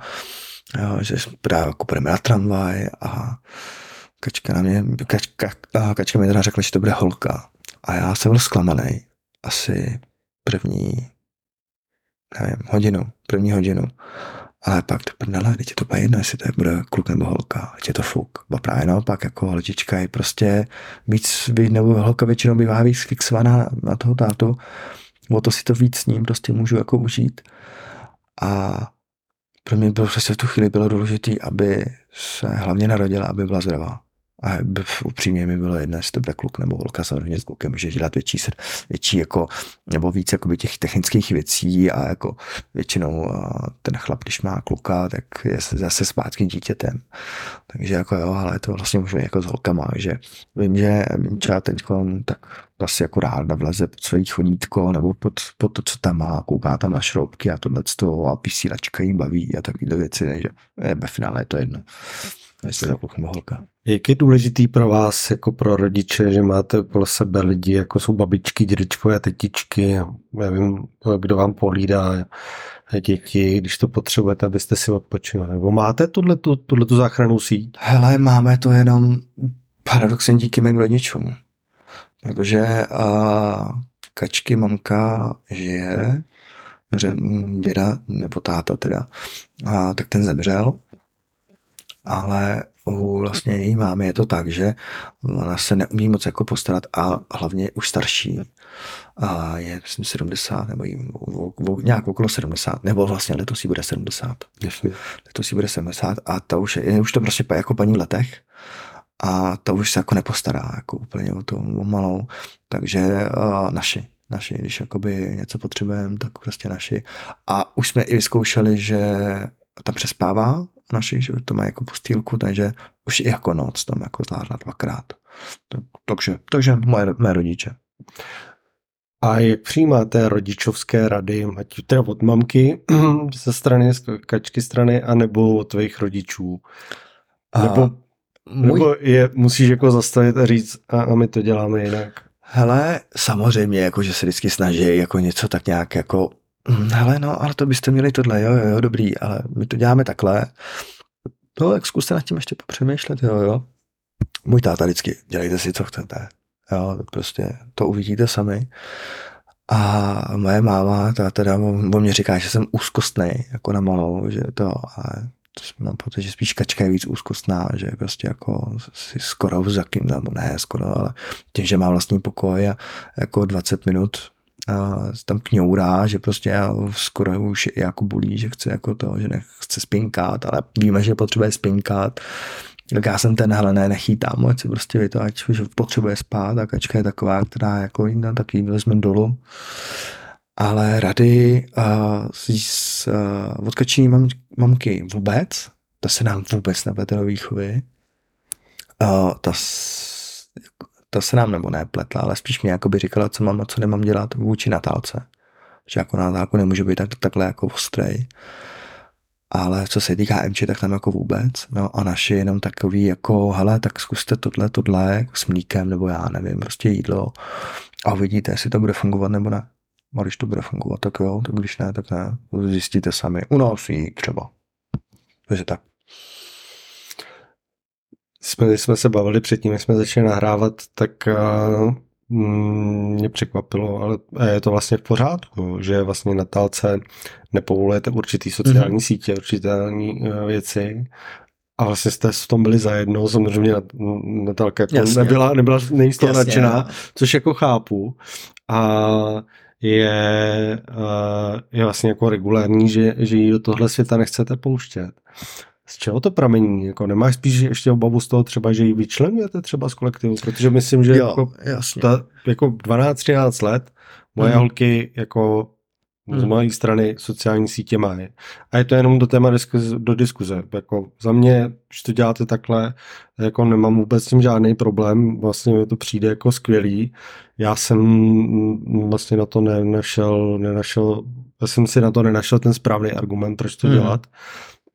jo, že právě jako půjdeme na tramvaj a kačka na mě, kačka, kačka mi teda řekla, že to bude holka a já jsem byl zklamaný asi první, nevím, hodinu, první hodinu. Ale pak to prdele, teď je to jedno, jestli to je bude kluk nebo holka, teď je to fuk. Bo právě naopak, jako holčička je prostě víc, nebo holka většinou bývá víc fixovaná na toho tátu, o to si to víc s ním prostě můžu jako užít. A pro mě bylo prostě v tu chvíli bylo důležité, aby se hlavně narodila, aby byla zdravá. A upřímně mi bylo jedno, jestli to bude kluk nebo holka, samozřejmě s klukem může dělat větší, větší jako, nebo víc jako těch technických věcí a jako většinou ten chlap, když má kluka, tak je zase zpátky dítětem. Takže jako jo, ale to vlastně můžu jako s holkama, že vím, že Minča teď tak vlastně jako ráda vleze pod svojí chodítko nebo pod, pod to, co tam má, kouká tam na šroubky a tohle a vysílačka jí baví a takovýhle věci, takže ve finále je to jedno, jestli to holka. Jak je důležitý pro vás, jako pro rodiče, že máte kolem sebe lidi, jako jsou babičky, dědečkové, tetičky, nevím, kdo vám pohlídá děti, když to potřebujete, abyste si odpočinuli. Nebo máte tuhle tu záchranu síť? Hele, máme to jenom paradoxně díky mým rodičům. Protože a, kačky mamka žije, děda nebo táta teda, a, tak ten zemřel. Ale u vlastně její mámy je to tak, že ona se neumí moc jako postarat a hlavně už starší. A je, myslím, 70, nebo o, nějak okolo 70, nebo vlastně letos jí bude 70. Jasně. Letos jí bude 70 a ta už je, už to prostě jako paní v letech a ta už se jako nepostará jako úplně o to o malou. Takže uh, naši, naši, když jakoby něco potřebujeme, tak prostě naši. A už jsme i vyzkoušeli, že tam přespává naši, že to má jako postýlku, takže už i jako noc tam jako zvládla dvakrát. Takže, takže moje, moje rodiče. A jak přijímáte rodičovské rady, ať teda od mamky ze strany, z kačky strany, anebo od tvých rodičů? Nebo, a můj... nebo je musíš jako zastavit a říct, a, a my to děláme jinak? Hele, samozřejmě, jako že se vždycky snaží jako něco tak nějak jako hele, no, ale to byste měli tohle, jo, jo, jo, dobrý, ale my to děláme takhle. No, jak zkuste nad tím ještě popřemýšlet, jo, jo. Můj táta vždycky, dělejte si, co chcete. Jo, prostě to uvidíte sami. A moje máma, ta teda o mě říká, že jsem úzkostný, jako na malou, že to, a mám pocit, že spíš kačka je víc úzkostná, že prostě jako si skoro vzakým, nebo ne skoro, ale tím, že má vlastní pokoj a jako 20 minut a tam kňourá, že prostě skoro už jako bolí, že chce jako to, že nechce spinkat, ale víme, že potřebuje spinkat, tak já jsem ten, hele, ne, nechytám, ať si prostě vy to, ať už potřebuje spát a kačka je taková, která jako jiná, tak ji vezme dolů. Ale rady uh, z, uh, od kační mam, mamky vůbec, to se nám vůbec neplete do výchovy. Uh, ta, ta se nám nebo nepletla, ale spíš mě jako by říkala, co mám a co nemám dělat vůči Natálce. Že jako na Natálku nemůže být tak, takhle jako ostrej ale co se týká MČ, tak tam jako vůbec. No a naši jenom takový jako, hele, tak zkuste tohle, tohle jako s mlíkem, nebo já nevím, prostě jídlo a uvidíte, jestli to bude fungovat nebo ne. A když to bude fungovat, tak jo, tak když ne, tak ne. Zjistíte sami. U nás jí třeba. Takže tak. Jsme, jsme se bavili předtím, jak jsme začali nahrávat, tak uh, mě překvapilo, ale je to vlastně v pořádku, že vlastně na talce nepovolujete určitý sociální mm-hmm. sítě, určité uh, věci a vlastně jste v tom byli zajedno, samozřejmě Natálka jako nebyla, nebyla nejistá nadšená, což jako chápu. A je, je vlastně jako regulární, že, že ji do tohle světa nechcete pouštět. Z čeho to pramení? Jako nemáš spíš ještě obavu z toho třeba, že ji vyčlenujete třeba z kolektivu? Protože myslím, že jo, jako, jasně. Ta, jako 12-13 let moje mm. holky jako z mojej hmm. strany sociální sítě mají. A je to jenom do téma diskuze, do diskuze. Jako za mě, když to děláte takhle, jako nemám vůbec s tím žádný problém, vlastně mi to přijde jako skvělý. Já jsem vlastně na to nenašel, nenašel, já jsem si na to nenašel ten správný argument, proč to hmm. dělat.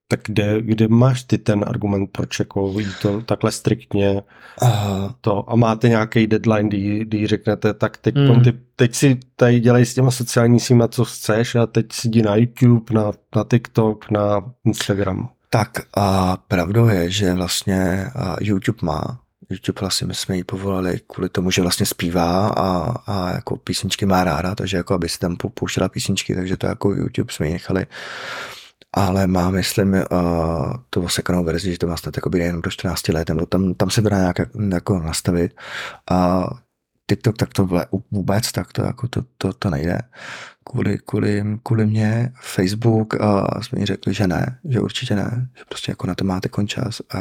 Tak kde, kde máš ty ten argument, proč jako to takhle striktně uh. to a máte nějaký deadline, kdy, kdy řeknete, tak teď, mm. ty, teď si tady dělej s těma sociální síma, co chceš a teď si jdi na YouTube, na, na TikTok, na Instagram. Tak a pravdou je, že vlastně YouTube má YouTube vlastně my jsme ji povolali kvůli tomu, že vlastně zpívá a, a jako písničky má ráda, takže jako aby si tam pouštěla písničky, takže to jako YouTube jsme ji nechali ale má, myslím, uh, tu osekanou verzi, že to má snad jako jenom do 14 let, nebo tam, tam se dá nějak jako nastavit. A TikTok tak to vůbec, tak to, jako to, to, to nejde. Kvůli, kvůli, kvůli mě Facebook uh, jsme mi řekli, že ne, že určitě ne, že prostě jako na to máte končas a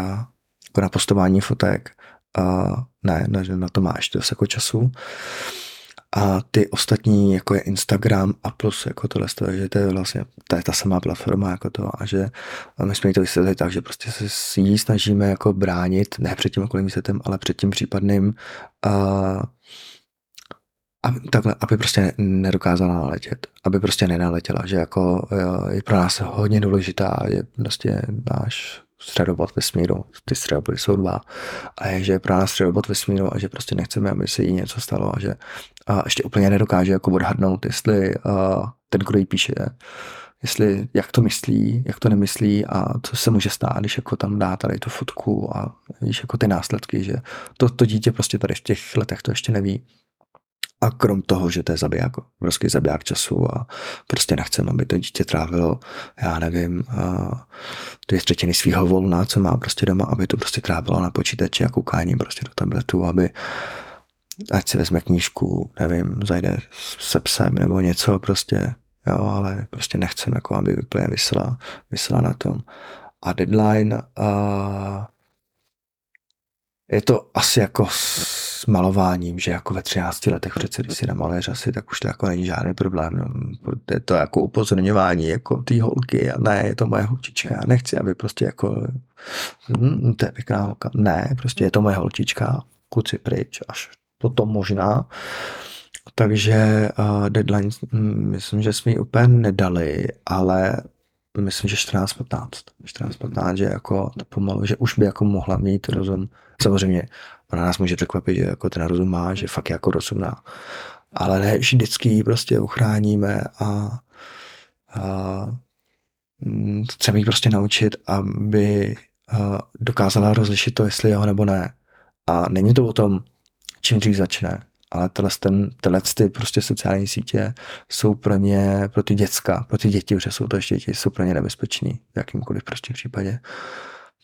jako na postování fotek uh, ne, že na to máš dost jako času a ty ostatní, jako je Instagram a plus jako tohle, že to je vlastně to je ta samá platforma jako to a že a my jsme to vysvětlili tak, že prostě se ní snažíme jako bránit, ne před tím okolním světem, ale před tím případným uh, aby, takhle, aby prostě nedokázala naletět, aby prostě nenaletěla, že jako je pro nás hodně důležitá, je prostě náš středobod vesmíru, ty středobody jsou dva, a je, že je pro nás středobod vesmíru a že prostě nechceme, aby se jí něco stalo a že a ještě úplně nedokáže jako odhadnout, jestli uh, ten, kdo jí píše, jestli, jak to myslí, jak to nemyslí a co se může stát, když jako tam dá tady tu fotku a víš, jako ty následky, že to, to dítě prostě tady v těch letech to ještě neví. A krom toho, že to je zabiják, prostě zabiják času a prostě nechcem, aby to dítě trávilo, já nevím, dvě třetiny svého volna, co má prostě doma, aby to prostě trávilo na počítači a koukání prostě do tabletu, aby ať si vezme knížku, nevím, zajde se psem nebo něco prostě, jo, ale prostě nechcem, jako aby úplně vysela, vysela na tom. A deadline, uh, je to asi jako s malováním, že jako ve 13 letech přece, když si namaluješ asi, tak už to jako není žádný problém. No. Je to jako upozorňování jako té holky a ne, je to moje holčička, já nechci, aby prostě jako hm, to je pěkná holka. Ne, prostě je to moje holčička, kluci pryč, až potom možná. Takže uh, deadline, hm, myslím, že jsme ji úplně nedali, ale myslím, že 14-15. 14-15, že jako to pomalu, že už by jako mohla mít rozum. Samozřejmě ona nás může překvapit, že jako ten rozum má, že fakt jako rozumná. Ale ne vždycky ji prostě uchráníme a, a hm, chceme ji prostě naučit, aby dokázala rozlišit to, jestli jo nebo ne. A není to o tom, čím dřív začne, ale tenhle, ten, tenhle ty prostě sociální sítě jsou pro ně, pro ty děcka, pro ty děti, protože jsou to ještě děti, jsou pro ně nebezpečný v jakýmkoliv prostě případě.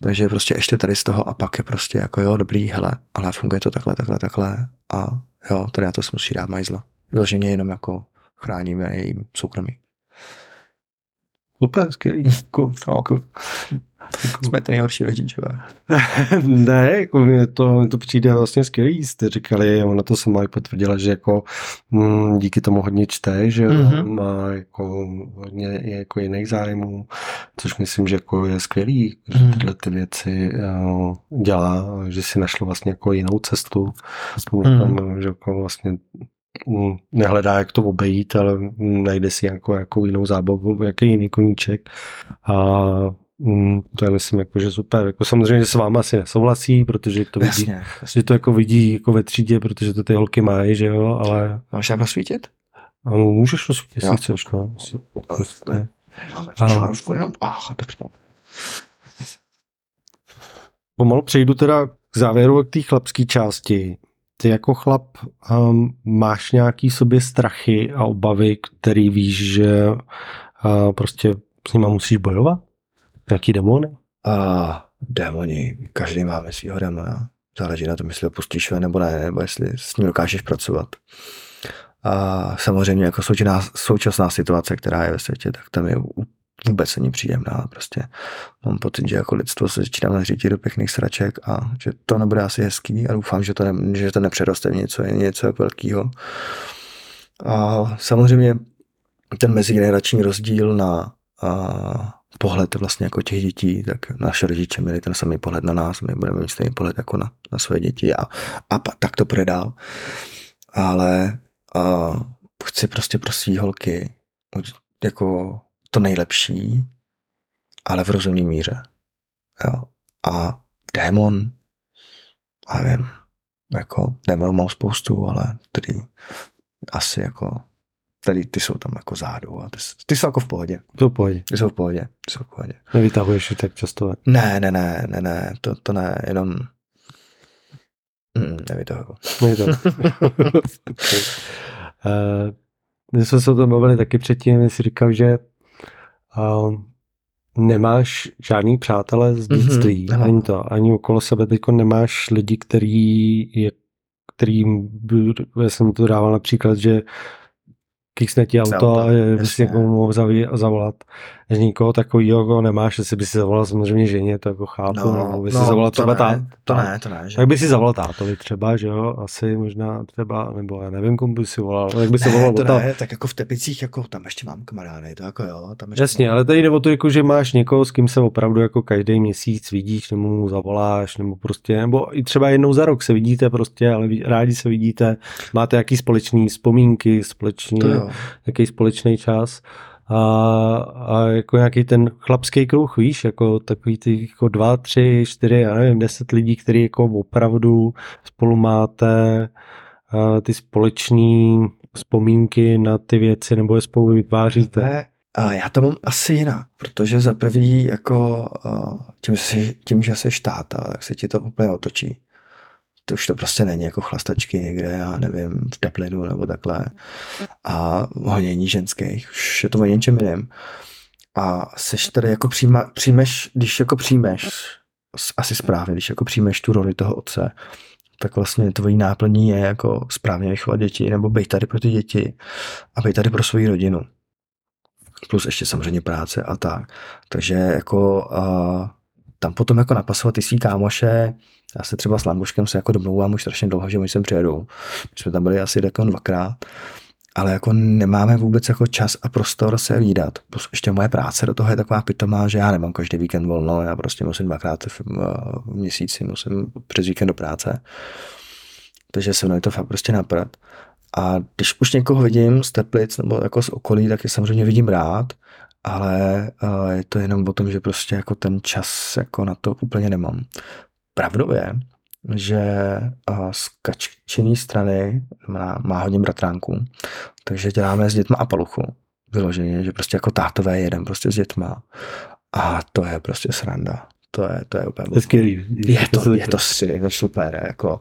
Takže prostě ještě tady z toho a pak je prostě jako jo, dobrý, hele, ale funguje to takhle, takhle, takhle a jo, tady na to se musí dát majzla. Vyloženě jenom jako chráníme jejím soukromí. Super, skvělý. Cool. Cool. Jsme ty nejhorší rodičové. ne, jako mě to, mě to přijde vlastně skvělý. Jste říkali, ona to sama i potvrdila, že jako m, mm, díky tomu hodně čte, že mm-hmm. má jako hodně jako jiných zájmů, což myslím, že jako je skvělý, že mm-hmm. tyhle ty věci uh, dělá, že si našlo vlastně jako jinou cestu, mm-hmm. tam, že jako vlastně mm, nehledá, jak to obejít, ale najde si jako, jako jinou zábavu, jaký jiný koníček a Mm, to je myslím jako, že super. Jako samozřejmě s váma asi nesouhlasí, protože to vidí, jasně, jasně. že to jako vidí jako ve třídě, protože to ty holky mají, že jo, ale... Máš jak rozsvítit? No, můžeš rozsvítit, jestli chceš, no. Prostě. Pomalu přejdu teda k závěru k té chlapské části. Ty jako chlap um, máš nějaký sobě strachy a obavy, který víš, že uh, prostě s nima musíš bojovat? Jaký demony? A démoni, každý máme svého démona. Záleží na tom, jestli ho pustíš nebo ne, nebo jestli s ním dokážeš pracovat. A samozřejmě jako současná, současná situace, která je ve světě, tak tam je vůbec není příjemná. Prostě mám pocit, že jako lidstvo se začíná řídit do pěkných sraček a že to nebude asi hezký a doufám, že to, ne, že to nepřeroste v něco, něco jako velkého. A samozřejmě ten mezigenerační rozdíl na a, pohled vlastně jako těch dětí, tak naše rodiče měli ten samý pohled na nás, my budeme mít stejný pohled jako na, na své děti a, a tak to půjde dál. Ale a, chci prostě pro svý holky jako to nejlepší, ale v rozumné míře. Jo. A démon, a nevím, jako démon mám spoustu, ale který asi jako tady ty jsou tam jako zádu a ty, ty jsou jako v pohodě. Jsou v pohodě. Ty jsou v pohodě. Ty jsou v pohodě. Nevytahuješ je tak často? Ne, ne, ne, ne, ne, to, to ne, jenom mm, nevytahuju. Nevytahuju. okay. uh, my jsme se o tom bavili taky předtím, jsi říkal, že uh, nemáš žádný přátelé z mhm, dětství, mm-hmm, ani to, ani okolo sebe teďko nemáš lidi, který je kterým, já jsem to dával například, že kiksne ti auto a někomu mohl zavolat. Že nikoho takového jako nemáš, jestli by si zavolal samozřejmě ženě, to jako chápu, no, no by si no, zavolal třeba tát. To ne, to ne. Že? Tak by si zavolal tátovi třeba, že jo, asi možná třeba, nebo já nevím, komu by si volal, jak by si volal to ne, tak jako v Tepicích, jako tam ještě mám kamarády, to jako jo. Tam ještě Jasně, mám... ale tady jde o to, jako, že máš někoho, s kým se opravdu jako každý měsíc vidíš, nebo mu zavoláš, nebo prostě, nebo i třeba jednou za rok se vidíte prostě, ale rádi se vidíte, máte jaký společný vzpomínky, společný, jaký společný čas a, a jako nějaký ten chlapský kruh, víš, jako takový ty jako dva, tři, čtyři, já nevím, deset lidí, který jako opravdu spolu máte ty společné vzpomínky na ty věci nebo je spolu vytváříte? A já to mám asi jinak, protože za prvý jako tím, tím že jsi štáta, tak se ti to úplně otočí to už to prostě není jako chlastačky někde, já nevím, v Dublinu nebo takhle. A honění ženských, už je to o něčem jiném. A seš tady jako přijma, přijmeš, když jako přijmeš, asi správně, když jako přijmeš tu roli toho otce, tak vlastně tvojí náplní je jako správně vychovat děti, nebo být tady pro ty děti a být tady pro svou rodinu. Plus ještě samozřejmě práce a tak. Takže jako uh, tam potom jako napasovat ty svý kámoše, já se třeba s Lambuškem se jako domlouvám už strašně dlouho, že oni sem přijedou. My jsme tam byli asi jako dvakrát, ale jako nemáme vůbec jako čas a prostor se výdat. Ještě moje práce do toho je taková pitomá, že já nemám každý víkend volno, já prostě musím dvakrát v, v měsíci, musím přes víkend do práce. Takže se mnou to fakt prostě naprat. A když už někoho vidím z Teplic nebo jako z okolí, tak je samozřejmě vidím rád, ale je to jenom o tom, že prostě jako ten čas jako na to úplně nemám. Pravdou je, že z kaččiny strany má, má hodně bratránku, takže děláme s dětma a paluchu. Vyloženě, že prostě jako tátové jedem prostě s dětma. A to je prostě sranda. To je, to je úplně... Je skvělý. Je to, je to, je to super. Jako.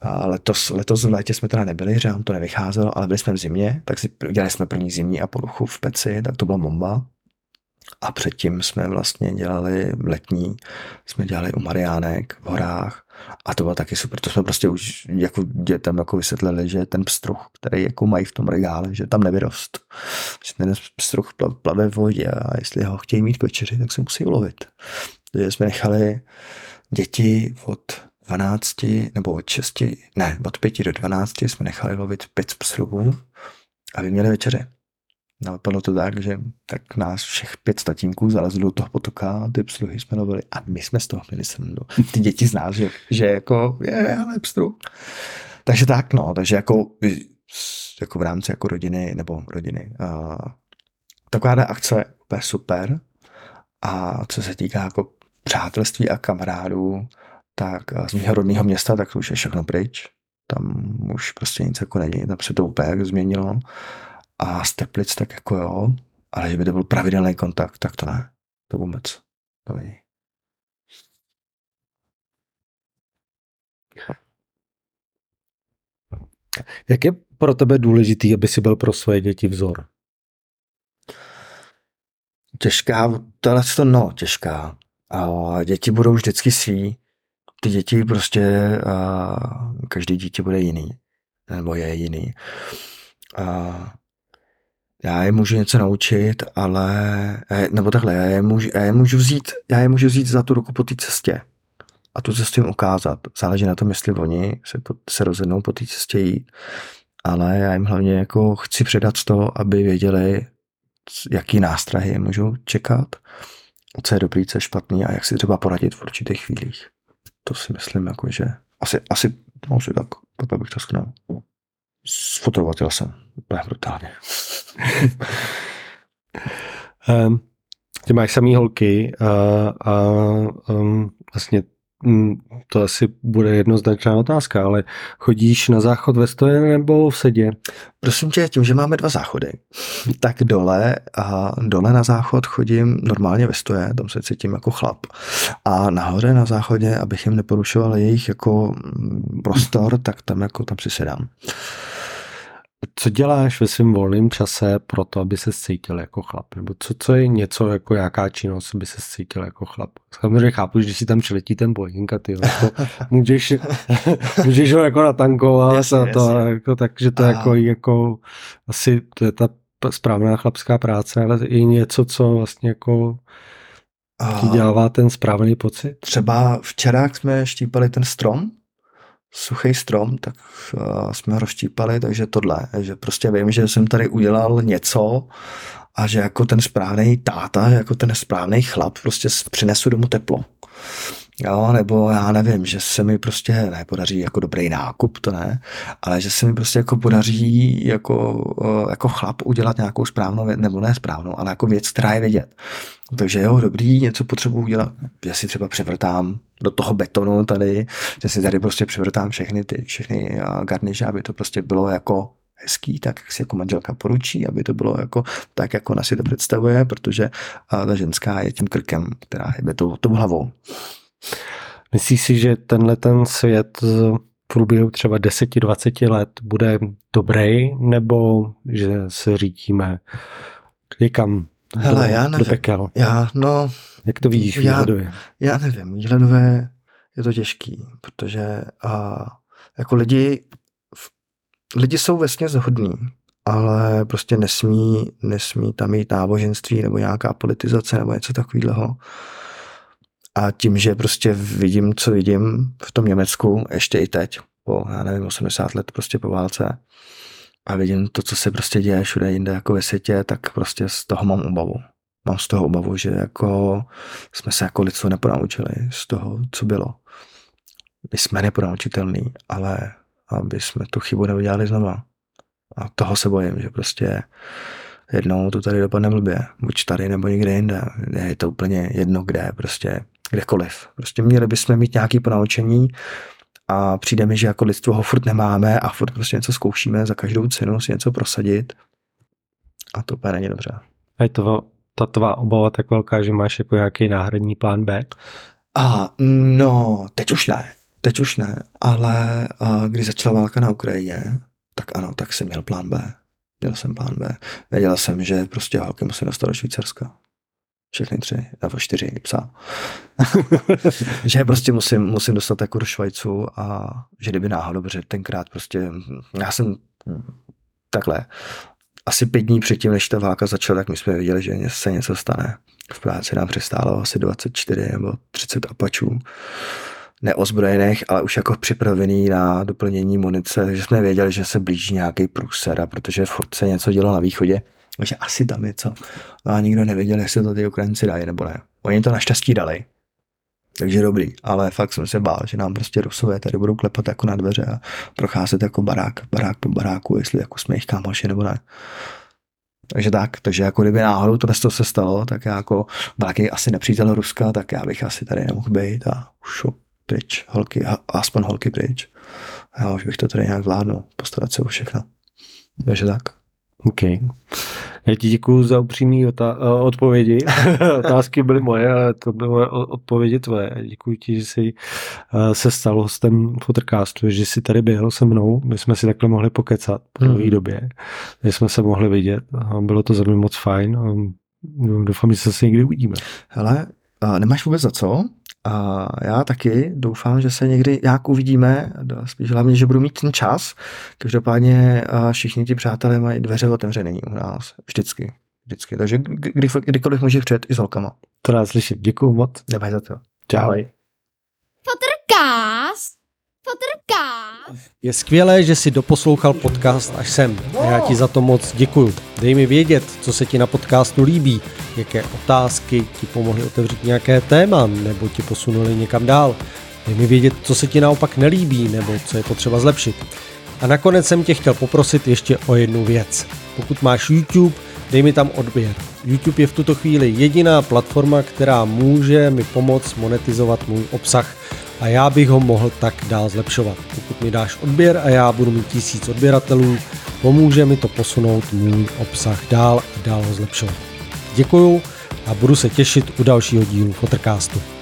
A letos, letos v létě jsme teda nebyli, že nám to nevycházelo, ale byli jsme v zimě, tak si dělali jsme první zimní a poruchu v peci, tak to byla bomba. A předtím jsme vlastně dělali letní, jsme dělali u Mariánek v horách a to bylo taky super. To jsme prostě už jako dětem jako vysvětlili, že ten pstruh, který jako mají v tom regále, že tam nevyrost. Že ten pstruh plave v vodě a jestli ho chtějí mít k večeři, tak se musí ulovit. Takže jsme nechali děti od 12 nebo od 6, ne, od 5 do 12 jsme nechali lovit pět pstruhů, aby měli večeře. Napadlo to tak, že tak nás všech pět statínků zalezlo do toho potoka ty pstruhy jsme lovili a my jsme z toho měli srandu. Ty děti z nás, že, že jako je, ale pstru. Takže tak, no, takže jako, jako v rámci jako rodiny, nebo rodiny, uh, taková akce je super a co se týká jako přátelství a kamarádů, tak z mého rodného města, tak to už je všechno pryč. Tam už prostě nic jako není, tam se to úplně změnilo. A z Teplic tak jako jo, ale že by to byl pravidelný kontakt, tak to ne. To vůbec. To není. Jak je pro tebe důležitý, aby si byl pro své děti vzor? Těžká, tohle to no, těžká. A děti budou vždycky svý. Ty děti prostě, a každý dítě bude jiný. Nebo je jiný. A já je můžu něco naučit, ale, eh, nebo takhle, já je můžu, já je můžu vzít, já je můžu vzít za tu ruku po té cestě a tu cestu jim ukázat. Záleží na tom, jestli oni se, se rozhodnou po té cestě jít, ale já jim hlavně jako chci předat toho, aby věděli, jaký nástrahy můžou čekat, co je dobrý, co je špatný a jak si třeba poradit v určitých chvílích. To si myslím, jako, že asi, asi, no, asi tak, takhle bych to schnul. Sfotovatel jsem úplně brutálně. um, ty máš samý holky a, a um, vlastně mm, to asi bude jednoznačná otázka, ale chodíš na záchod ve stoje nebo v sedě? Prosím tě, tím, že máme dva záchody, tak dole a dole na záchod chodím normálně ve stoje, tam se cítím jako chlap. A nahoře na záchodě, abych jim neporušoval jejich jako prostor, tak tam jako tam si sedám. Co děláš ve svém volném čase pro to, aby se cítil jako chlap? Nebo co, co je něco, jako jaká činnost, aby se cítil jako chlap? Samozřejmě chápu, že si tam přiletí ten Boeing a ty jako můžeš, můžeš ho jako natankovat jasně, a to, jasně. Jako, takže to jako, jako asi to je ta správná chlapská práce, ale i něco, co vlastně jako ti dělává ten správný pocit? Třeba včera jsme štípali ten strom, suchý strom, tak uh, jsme ho rozštípali, takže tohle, že prostě vím, že jsem tady udělal něco a že jako ten správný táta, jako ten správný chlap, prostě přinesu domů teplo. Jo, nebo já nevím, že se mi prostě nepodaří jako dobrý nákup, to ne, ale že se mi prostě jako podaří jako, eh, jako chlap udělat nějakou správnou věc, nebo ne správnou, ale jako věc, která je vidět. Takže jo, dobrý, něco potřebuji udělat, já si třeba převrtám do toho betonu tady, že si tady prostě převrtám všechny ty, všechny eh, garniže, aby to prostě bylo jako hezký, tak jak si jako manželka poručí, aby to bylo jako tak, jako ona si to představuje, protože eh, ta ženská je tím krkem, která je tou, tou hlavou. Myslíš si, že tenhle ten svět v průběhu třeba 10-20 let bude dobrý, nebo že se řítíme někam Hele, do, já nevím. do pekel? Já, no, Jak to vidíš já, výhledově? já nevím, výhledové je to těžký, protože a, jako lidi, lidi jsou vesně zhodní, ale prostě nesmí, nesmí tam mít náboženství nebo nějaká politizace nebo něco takového. A tím, že prostě vidím, co vidím v tom Německu, ještě i teď, po, já nevím, 80 let prostě po válce, a vidím to, co se prostě děje všude jinde jako ve světě, tak prostě z toho mám obavu. Mám z toho obavu, že jako jsme se jako lidstvo neponaučili z toho, co bylo. My jsme neponaučitelní, ale aby jsme tu chybu neudělali znova. A toho se bojím, že prostě jednou to tady dopadne blbě. Buď tady nebo někde jinde. Je to úplně jedno kde, prostě kdekoliv. Prostě měli bychom mít nějaké ponaučení a přijde mi, že jako lidstvo ho furt nemáme a furt prostě něco zkoušíme za každou cenu si něco prosadit a to úplně není dobře. A je to ta tvá obava tak velká, že máš jako nějaký náhradní plán B? A no, teď už ne. Teď už ne, ale a, když začala válka na Ukrajině, tak ano, tak jsem měl plán B. Měl jsem plán B. Věděl jsem, že prostě války musí dostat do Švýcarska všechny tři, nebo čtyři psa. že prostě musím, musím dostat jako do Švajcu a že kdyby náhodou, protože tenkrát prostě, já jsem takhle, asi pět dní předtím, než ta válka začala, tak my jsme viděli, že se něco stane. V práci nám přestálo asi 24 nebo 30 apačů neozbrojených, ale už jako připravený na doplnění munice, že jsme věděli, že se blíží nějaký průser a protože furt se něco dělo na východě, takže asi tam je co. No a nikdo nevěděl, jestli to ty Ukrajinci dají nebo ne. Oni to naštěstí dali. Takže dobrý, ale fakt jsem se bál, že nám prostě Rusové tady budou klepat jako na dveře a procházet jako barák, barák po baráku, jestli jako jsme jich kámoši nebo ne. Takže tak, takže jako kdyby náhodou to se stalo, tak já jako velký asi nepřítel Ruska, tak já bych asi tady nemohl být a už pryč, holky, aspoň holky pryč. Já už bych to tady nějak zvládnul, postarat se o všechno. Takže tak. OK. Já ti děkuji za upřímné otá- eh, odpovědi. Otázky byly moje, ale to byly odpovědi tvoje. Děkuji ti, že jsi eh, se stal hostem Fotocastu, že jsi tady byl se mnou. My jsme si takhle mohli pokecat po dlouhé mm. době. My jsme se mohli vidět bylo to za mě moc fajn. A doufám, že se někdy uvidíme. Hele, nemáš vůbec za co? A já taky doufám, že se někdy nějak uvidíme, spíš hlavně, že budu mít ten čas. Každopádně všichni ti přátelé mají dveře otevřené u nás. Vždycky. Vždycky. Takže kdy, kdykoliv může přijet i s holkama. To rád slyšet. Děkuju moc. Nebaj za to. Čau. Ahoj. Podcast. Podcast. Je skvělé, že si doposlouchal podcast až sem. Já ti za to moc děkuju. Dej mi vědět, co se ti na podcastu líbí, jaké otázky ti pomohly otevřít nějaké téma nebo ti posunuli někam dál. Dej mi vědět, co se ti naopak nelíbí nebo co je potřeba zlepšit. A nakonec jsem tě chtěl poprosit ještě o jednu věc. Pokud máš YouTube, dej mi tam odběr. YouTube je v tuto chvíli jediná platforma, která může mi pomoct monetizovat můj obsah a já bych ho mohl tak dál zlepšovat. Pokud mi dáš odběr a já budu mít tisíc odběratelů, pomůže mi to posunout můj obsah dál a dál ho zlepšovat. Děkuju a budu se těšit u dalšího dílu Fotocastu.